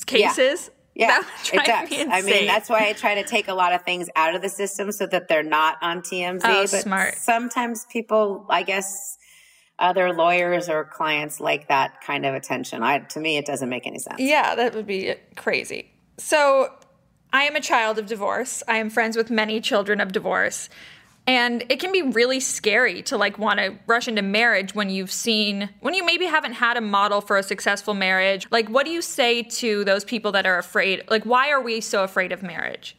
cases. Yeah. Yeah, it does. I mean, that's why I try to take a lot of things out of the system so that they're not on TMZ. Oh, but smart. sometimes people, I guess, other lawyers or clients like that kind of attention. I, to me, it doesn't make any sense. Yeah, that would be crazy. So, I am a child of divorce. I am friends with many children of divorce. And it can be really scary to like want to rush into marriage when you've seen, when you maybe haven't had a model for a successful marriage. Like, what do you say to those people that are afraid? Like, why are we so afraid of marriage?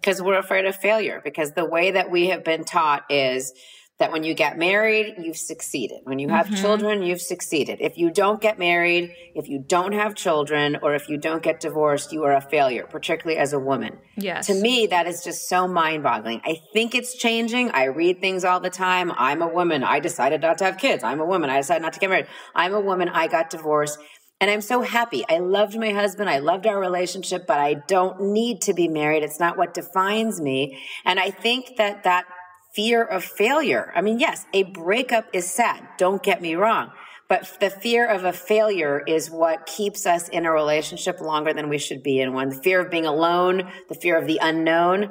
Because we're afraid of failure. Because the way that we have been taught is that when you get married, you've succeeded. When you have mm-hmm. children, you've succeeded. If you don't get married, if you don't have children, or if you don't get divorced, you are a failure, particularly as a woman. Yes. To me, that is just so mind boggling. I think it's changing. I read things all the time. I'm a woman. I decided not to have kids. I'm a woman. I decided not to get married. I'm a woman. I got divorced. And I'm so happy. I loved my husband. I loved our relationship, but I don't need to be married. It's not what defines me. And I think that that fear of failure. I mean, yes, a breakup is sad. Don't get me wrong. But the fear of a failure is what keeps us in a relationship longer than we should be in one. The fear of being alone, the fear of the unknown.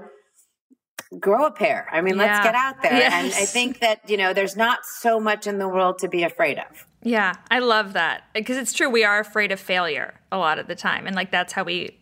Grow a pair. I mean, yeah. let's get out there. Yes. And I think that, you know, there's not so much in the world to be afraid of. Yeah, I love that. Because it's true, we are afraid of failure a lot of the time. And like that's how we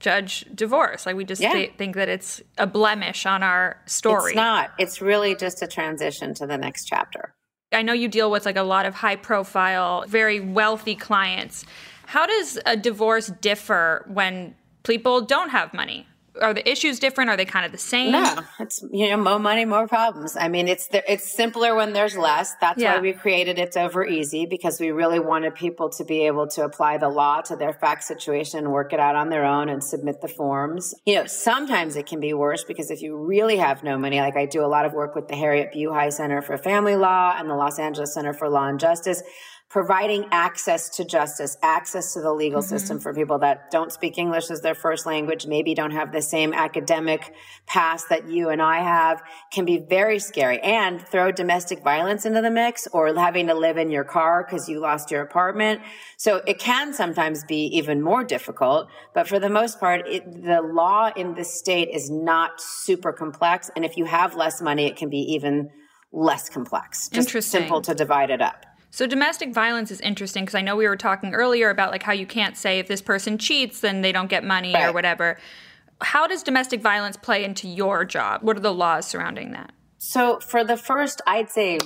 judge divorce. Like we just yeah. th- think that it's a blemish on our story. It's not. It's really just a transition to the next chapter. I know you deal with like a lot of high profile, very wealthy clients. How does a divorce differ when people don't have money? Are the issues different? Are they kind of the same? No, it's you know more money, more problems. I mean, it's it's simpler when there's less. That's yeah. why we created it's over easy because we really wanted people to be able to apply the law to their fact situation work it out on their own and submit the forms. You know, sometimes it can be worse because if you really have no money, like I do a lot of work with the Harriet Buhai Center for Family Law and the Los Angeles Center for Law and Justice providing access to justice, access to the legal mm-hmm. system for people that don't speak English as their first language, maybe don't have the same academic past that you and I have, can be very scary. And throw domestic violence into the mix or having to live in your car because you lost your apartment. So it can sometimes be even more difficult. But for the most part, it, the law in this state is not super complex. And if you have less money, it can be even less complex. Just Interesting. simple to divide it up. So domestic violence is interesting because I know we were talking earlier about like how you can't say if this person cheats then they don't get money right. or whatever. How does domestic violence play into your job? What are the laws surrounding that? So for the first I'd say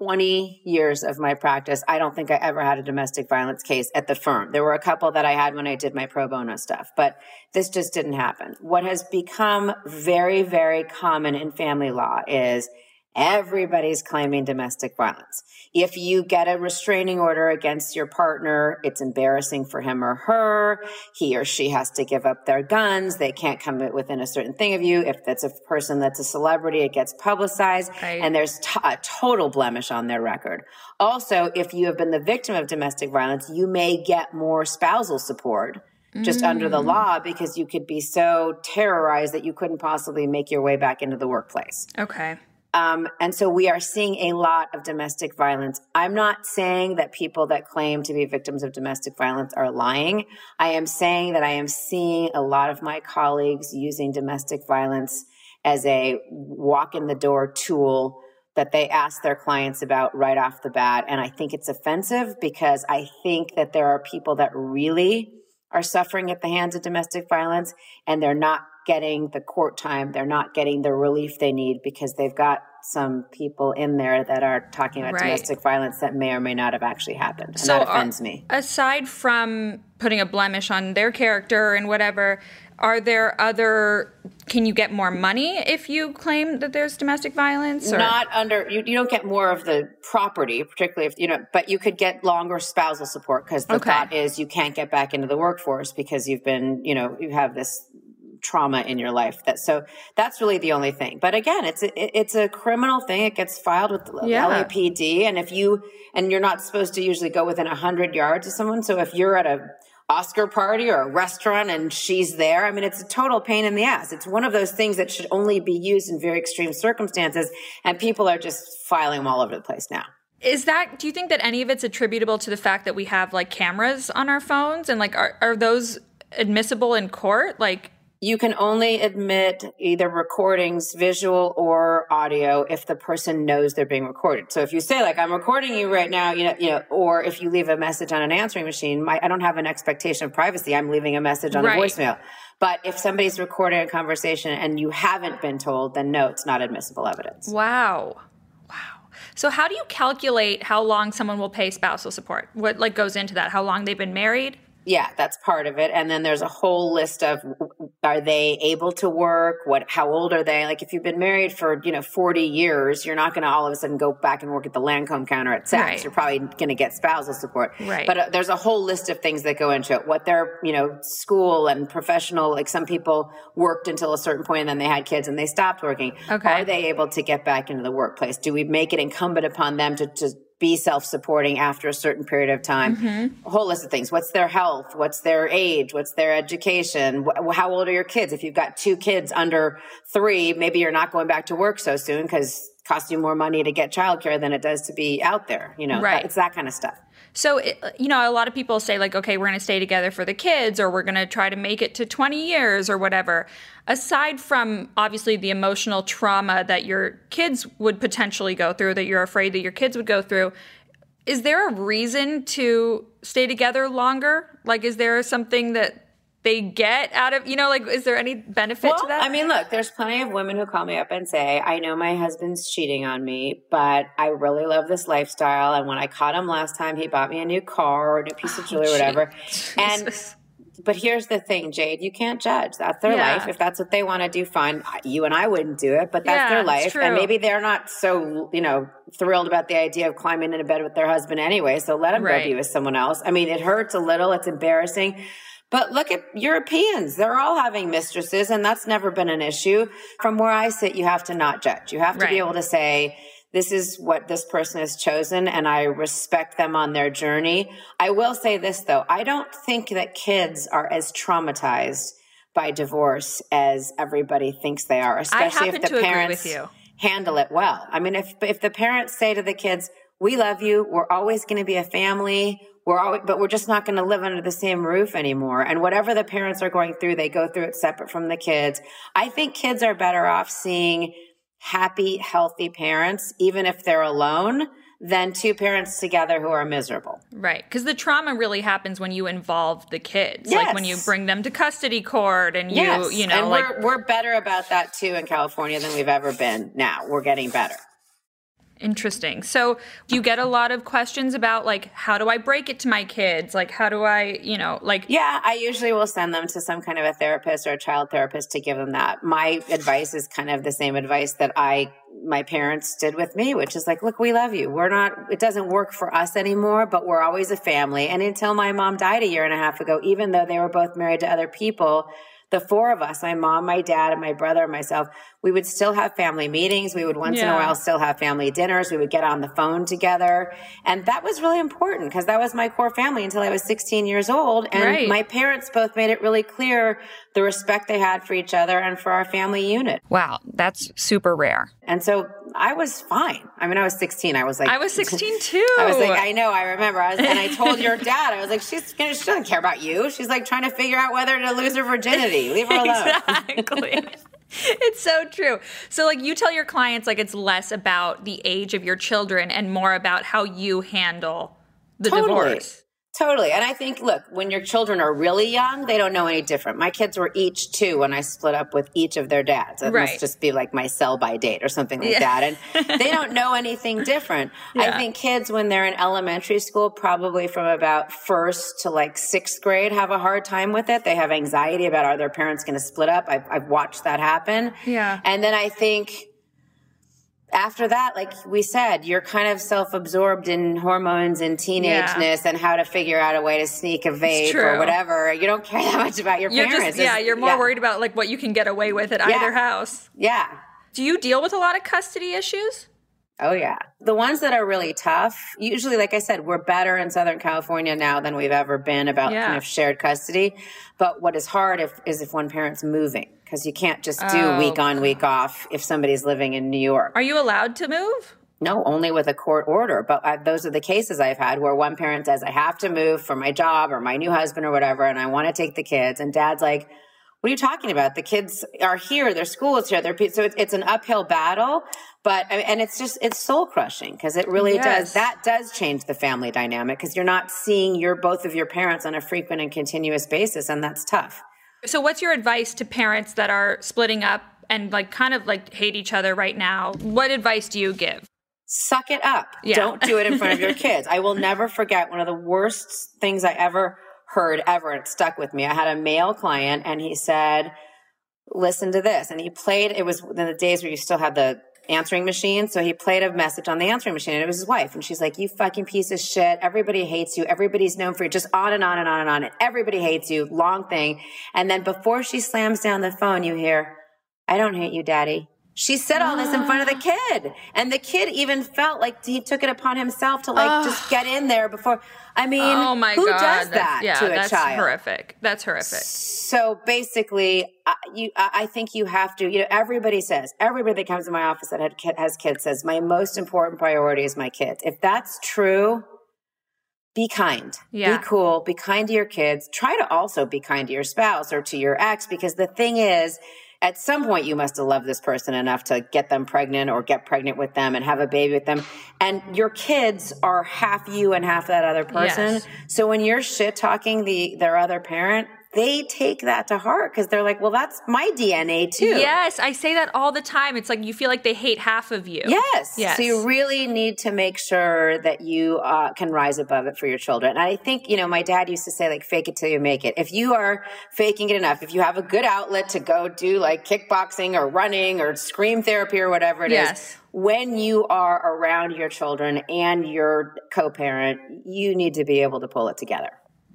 20 years of my practice, I don't think I ever had a domestic violence case at the firm. There were a couple that I had when I did my pro bono stuff, but this just didn't happen. What has become very, very common in family law is Everybody's claiming domestic violence. If you get a restraining order against your partner, it's embarrassing for him or her. He or she has to give up their guns. They can't come within a certain thing of you. If that's a person that's a celebrity, it gets publicized right. and there's t- a total blemish on their record. Also, if you have been the victim of domestic violence, you may get more spousal support just mm. under the mm. law because you could be so terrorized that you couldn't possibly make your way back into the workplace. Okay. Um, and so we are seeing a lot of domestic violence. I'm not saying that people that claim to be victims of domestic violence are lying. I am saying that I am seeing a lot of my colleagues using domestic violence as a walk in the door tool that they ask their clients about right off the bat. And I think it's offensive because I think that there are people that really are suffering at the hands of domestic violence and they're not getting the court time. They're not getting the relief they need because they've got some people in there that are talking about right. domestic violence that may or may not have actually happened. And so that offends are, me. Aside from putting a blemish on their character and whatever, are there other can you get more money if you claim that there's domestic violence or? not under you, you don't get more of the property particularly if you know but you could get longer spousal support because the okay. thought is you can't get back into the workforce because you've been you know you have this trauma in your life. That so that's really the only thing. But again, it's a, it's a criminal thing. It gets filed with yeah. LAPD, and if you and you're not supposed to usually go within a hundred yards of someone. So if you're at a Oscar party or a restaurant and she's there. I mean, it's a total pain in the ass. It's one of those things that should only be used in very extreme circumstances, and people are just filing them all over the place now. Is that, do you think that any of it's attributable to the fact that we have like cameras on our phones and like are, are those admissible in court? Like, you can only admit either recordings, visual or audio, if the person knows they're being recorded. So if you say like, I'm recording you right now, you know, you know, or if you leave a message on an answering machine, my, I don't have an expectation of privacy. I'm leaving a message on right. a voicemail. But if somebody's recording a conversation and you haven't been told, then no, it's not admissible evidence. Wow. Wow. So how do you calculate how long someone will pay spousal support? What like goes into that? How long they've been married? Yeah, that's part of it. And then there's a whole list of are they able to work? What how old are they? Like if you've been married for you know 40 years you're not going to all of a sudden go back and work at the Lancôme counter at Saks. Right. you're probably going to get spousal support. Right. But uh, there's a whole list of things that go into it. What their you know school and professional like some people worked until a certain point and then they had kids and they stopped working. Okay. Are they able to get back into the workplace? Do we make it incumbent upon them to, to be self-supporting after a certain period of time. Mm-hmm. A whole list of things. What's their health? What's their age? What's their education? How old are your kids? If you've got two kids under three, maybe you're not going back to work so soon because it costs you more money to get childcare than it does to be out there. You know, right. it's that kind of stuff. So, it, you know, a lot of people say, like, okay, we're going to stay together for the kids, or we're going to try to make it to 20 years, or whatever. Aside from obviously the emotional trauma that your kids would potentially go through, that you're afraid that your kids would go through, is there a reason to stay together longer? Like, is there something that they get out of you know like is there any benefit well, to that i mean look there's plenty of women who call me up and say i know my husband's cheating on me but i really love this lifestyle and when i caught him last time he bought me a new car or a new piece of oh, jewelry oh, or whatever Jesus. and but here's the thing, Jade, you can't judge. That's their yeah. life. If that's what they want to do, fine. You and I wouldn't do it, but that's yeah, their life. And maybe they're not so, you know, thrilled about the idea of climbing into bed with their husband anyway. So let them right. go be with someone else. I mean, it hurts a little. It's embarrassing. But look at Europeans. They're all having mistresses and that's never been an issue. From where I sit, you have to not judge. You have to right. be able to say, this is what this person has chosen and I respect them on their journey. I will say this though. I don't think that kids are as traumatized by divorce as everybody thinks they are, especially if the parents handle it well. I mean, if, if the parents say to the kids, we love you. We're always going to be a family we're always, but we're just not going to live under the same roof anymore. And whatever the parents are going through, they go through it separate from the kids. I think kids are better off seeing happy, healthy parents, even if they're alone, than two parents together who are miserable. Right. Because the trauma really happens when you involve the kids. Yes. Like when you bring them to custody court and you, yes. you know, and like. We're, we're better about that too in California than we've ever been now. We're getting better. Interesting. So, you get a lot of questions about like how do I break it to my kids? Like how do I, you know, like Yeah, I usually will send them to some kind of a therapist or a child therapist to give them that. My advice is kind of the same advice that I my parents did with me, which is like, look, we love you. We're not it doesn't work for us anymore, but we're always a family. And until my mom died a year and a half ago, even though they were both married to other people, the four of us, my mom, my dad, and my brother and myself, we would still have family meetings. We would once yeah. in a while still have family dinners. We would get on the phone together. And that was really important because that was my core family until I was 16 years old. And right. my parents both made it really clear the respect they had for each other and for our family unit. Wow, that's super rare. And so I was fine. I mean, I was 16. I was like, I was 16 too. I was like, I know, I remember. I was, and I told your dad, I was like, she's gonna, she doesn't care about you. She's like trying to figure out whether to lose her virginity. Leave her alone. Exactly. it's so true. So like you tell your clients like it's less about the age of your children and more about how you handle the totally. divorce. Totally. And I think, look, when your children are really young, they don't know any different. My kids were each two when I split up with each of their dads. It right. must just be like my sell by date or something like yeah. that. And they don't know anything different. Yeah. I think kids, when they're in elementary school, probably from about first to like sixth grade, have a hard time with it. They have anxiety about are their parents going to split up? I've, I've watched that happen. Yeah. And then I think after that, like we said, you're kind of self-absorbed in hormones and teenageness yeah. and how to figure out a way to sneak a vape or whatever. You don't care that much about your you're parents. Just, yeah, you're more yeah. worried about like what you can get away with at yeah. either house. Yeah. Do you deal with a lot of custody issues? Oh yeah. The ones that are really tough, usually like I said, we're better in Southern California now than we've ever been about kind of shared custody. But what is hard if, is if one parent's moving because you can't just do oh, week on, week off if somebody's living in New York. Are you allowed to move? No, only with a court order. But I, those are the cases I've had where one parent says, I have to move for my job or my new husband or whatever, and I want to take the kids. And dad's like, what are you talking about? The kids are here. Their school is here. They're, so it's, it's an uphill battle, but, and it's just, it's soul crushing because it really yes. does, that does change the family dynamic because you're not seeing your, both of your parents on a frequent and continuous basis. And that's tough. So, what's your advice to parents that are splitting up and like kind of like hate each other right now? What advice do you give? Suck it up. Yeah. Don't do it in front of your kids. I will never forget one of the worst things I ever heard ever. It stuck with me. I had a male client and he said, listen to this. And he played, it was in the days where you still had the answering machine. So he played a message on the answering machine and it was his wife. And she's like, you fucking piece of shit. Everybody hates you. Everybody's known for you. Just on and on and on and on. And everybody hates you. Long thing. And then before she slams down the phone, you hear, I don't hate you, daddy. She said all this in front of the ah. kid. And the kid even felt like he took it upon himself to like just ah. get in there before. I mean, Oh my who god, does that yeah, to a that's child? horrific. That's horrific. So basically, I, you, I I think you have to. You know, everybody says everybody that comes to my office that had has kids says my most important priority is my kids. If that's true, be kind, Yeah. be cool, be kind to your kids. Try to also be kind to your spouse or to your ex because the thing is. At some point, you must have loved this person enough to get them pregnant or get pregnant with them and have a baby with them. And your kids are half you and half that other person. Yes. So when you're shit talking the their other parent, they take that to heart because they're like, well, that's my DNA too. Yes, I say that all the time. It's like you feel like they hate half of you. Yes. Yes. So you really need to make sure that you uh, can rise above it for your children. And I think, you know, my dad used to say, like, fake it till you make it. If you are faking it enough, if you have a good outlet to go do like kickboxing or running or scream therapy or whatever it is, Yes. when you are around your children and your co parent, you need to be able to pull it together.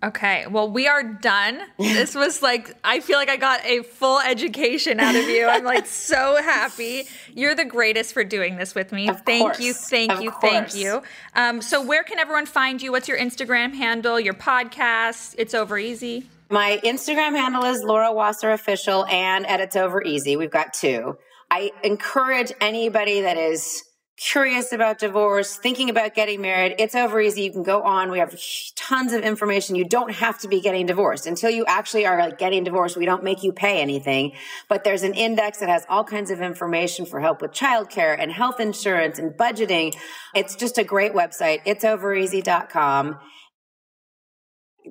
Okay, well, we are done. This was like, I feel like I got a full education out of you. I'm like so happy. You're the greatest for doing this with me. Of thank course. you, thank Of you, thank you. Um, so, where can everyone find you? What's your Instagram handle, your podcast? It's over easy. My Instagram handle is Laura Wasser Official and at It's Over Easy. We've got two. I encourage anybody that is curious about divorce, thinking about getting married. It's Over Easy. You can go on. We have tons of information. You don't have to be getting divorced until you actually are like getting divorced. We don't make you pay anything, but there's an index that has all kinds of information for help with childcare and health insurance and budgeting. It's just a great website. It's overeasy.com.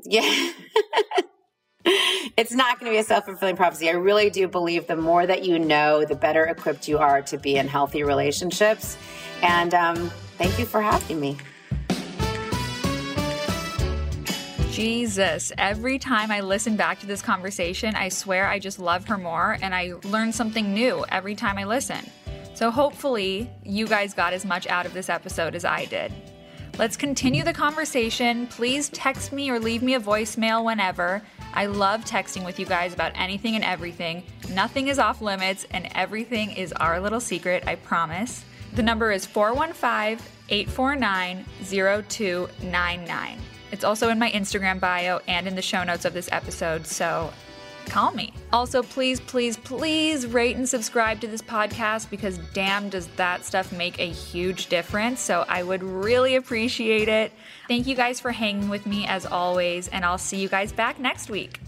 Yeah. it's not going to be a self fulfilling prophecy. I really do believe the more that you know, the better equipped you are to be in healthy relationships. And um, thank you for having me. Jesus, every time I listen back to this conversation, I swear I just love her more and I learn something new every time I listen. So hopefully, you guys got as much out of this episode as I did. Let's continue the conversation. Please text me or leave me a voicemail whenever. I love texting with you guys about anything and everything. Nothing is off limits and everything is our little secret, I promise. The number is 415 849 0299. It's also in my Instagram bio and in the show notes of this episode, so call me. Also, please, please, please rate and subscribe to this podcast because damn, does that stuff make a huge difference. So I would really appreciate it. Thank you guys for hanging with me as always, and I'll see you guys back next week.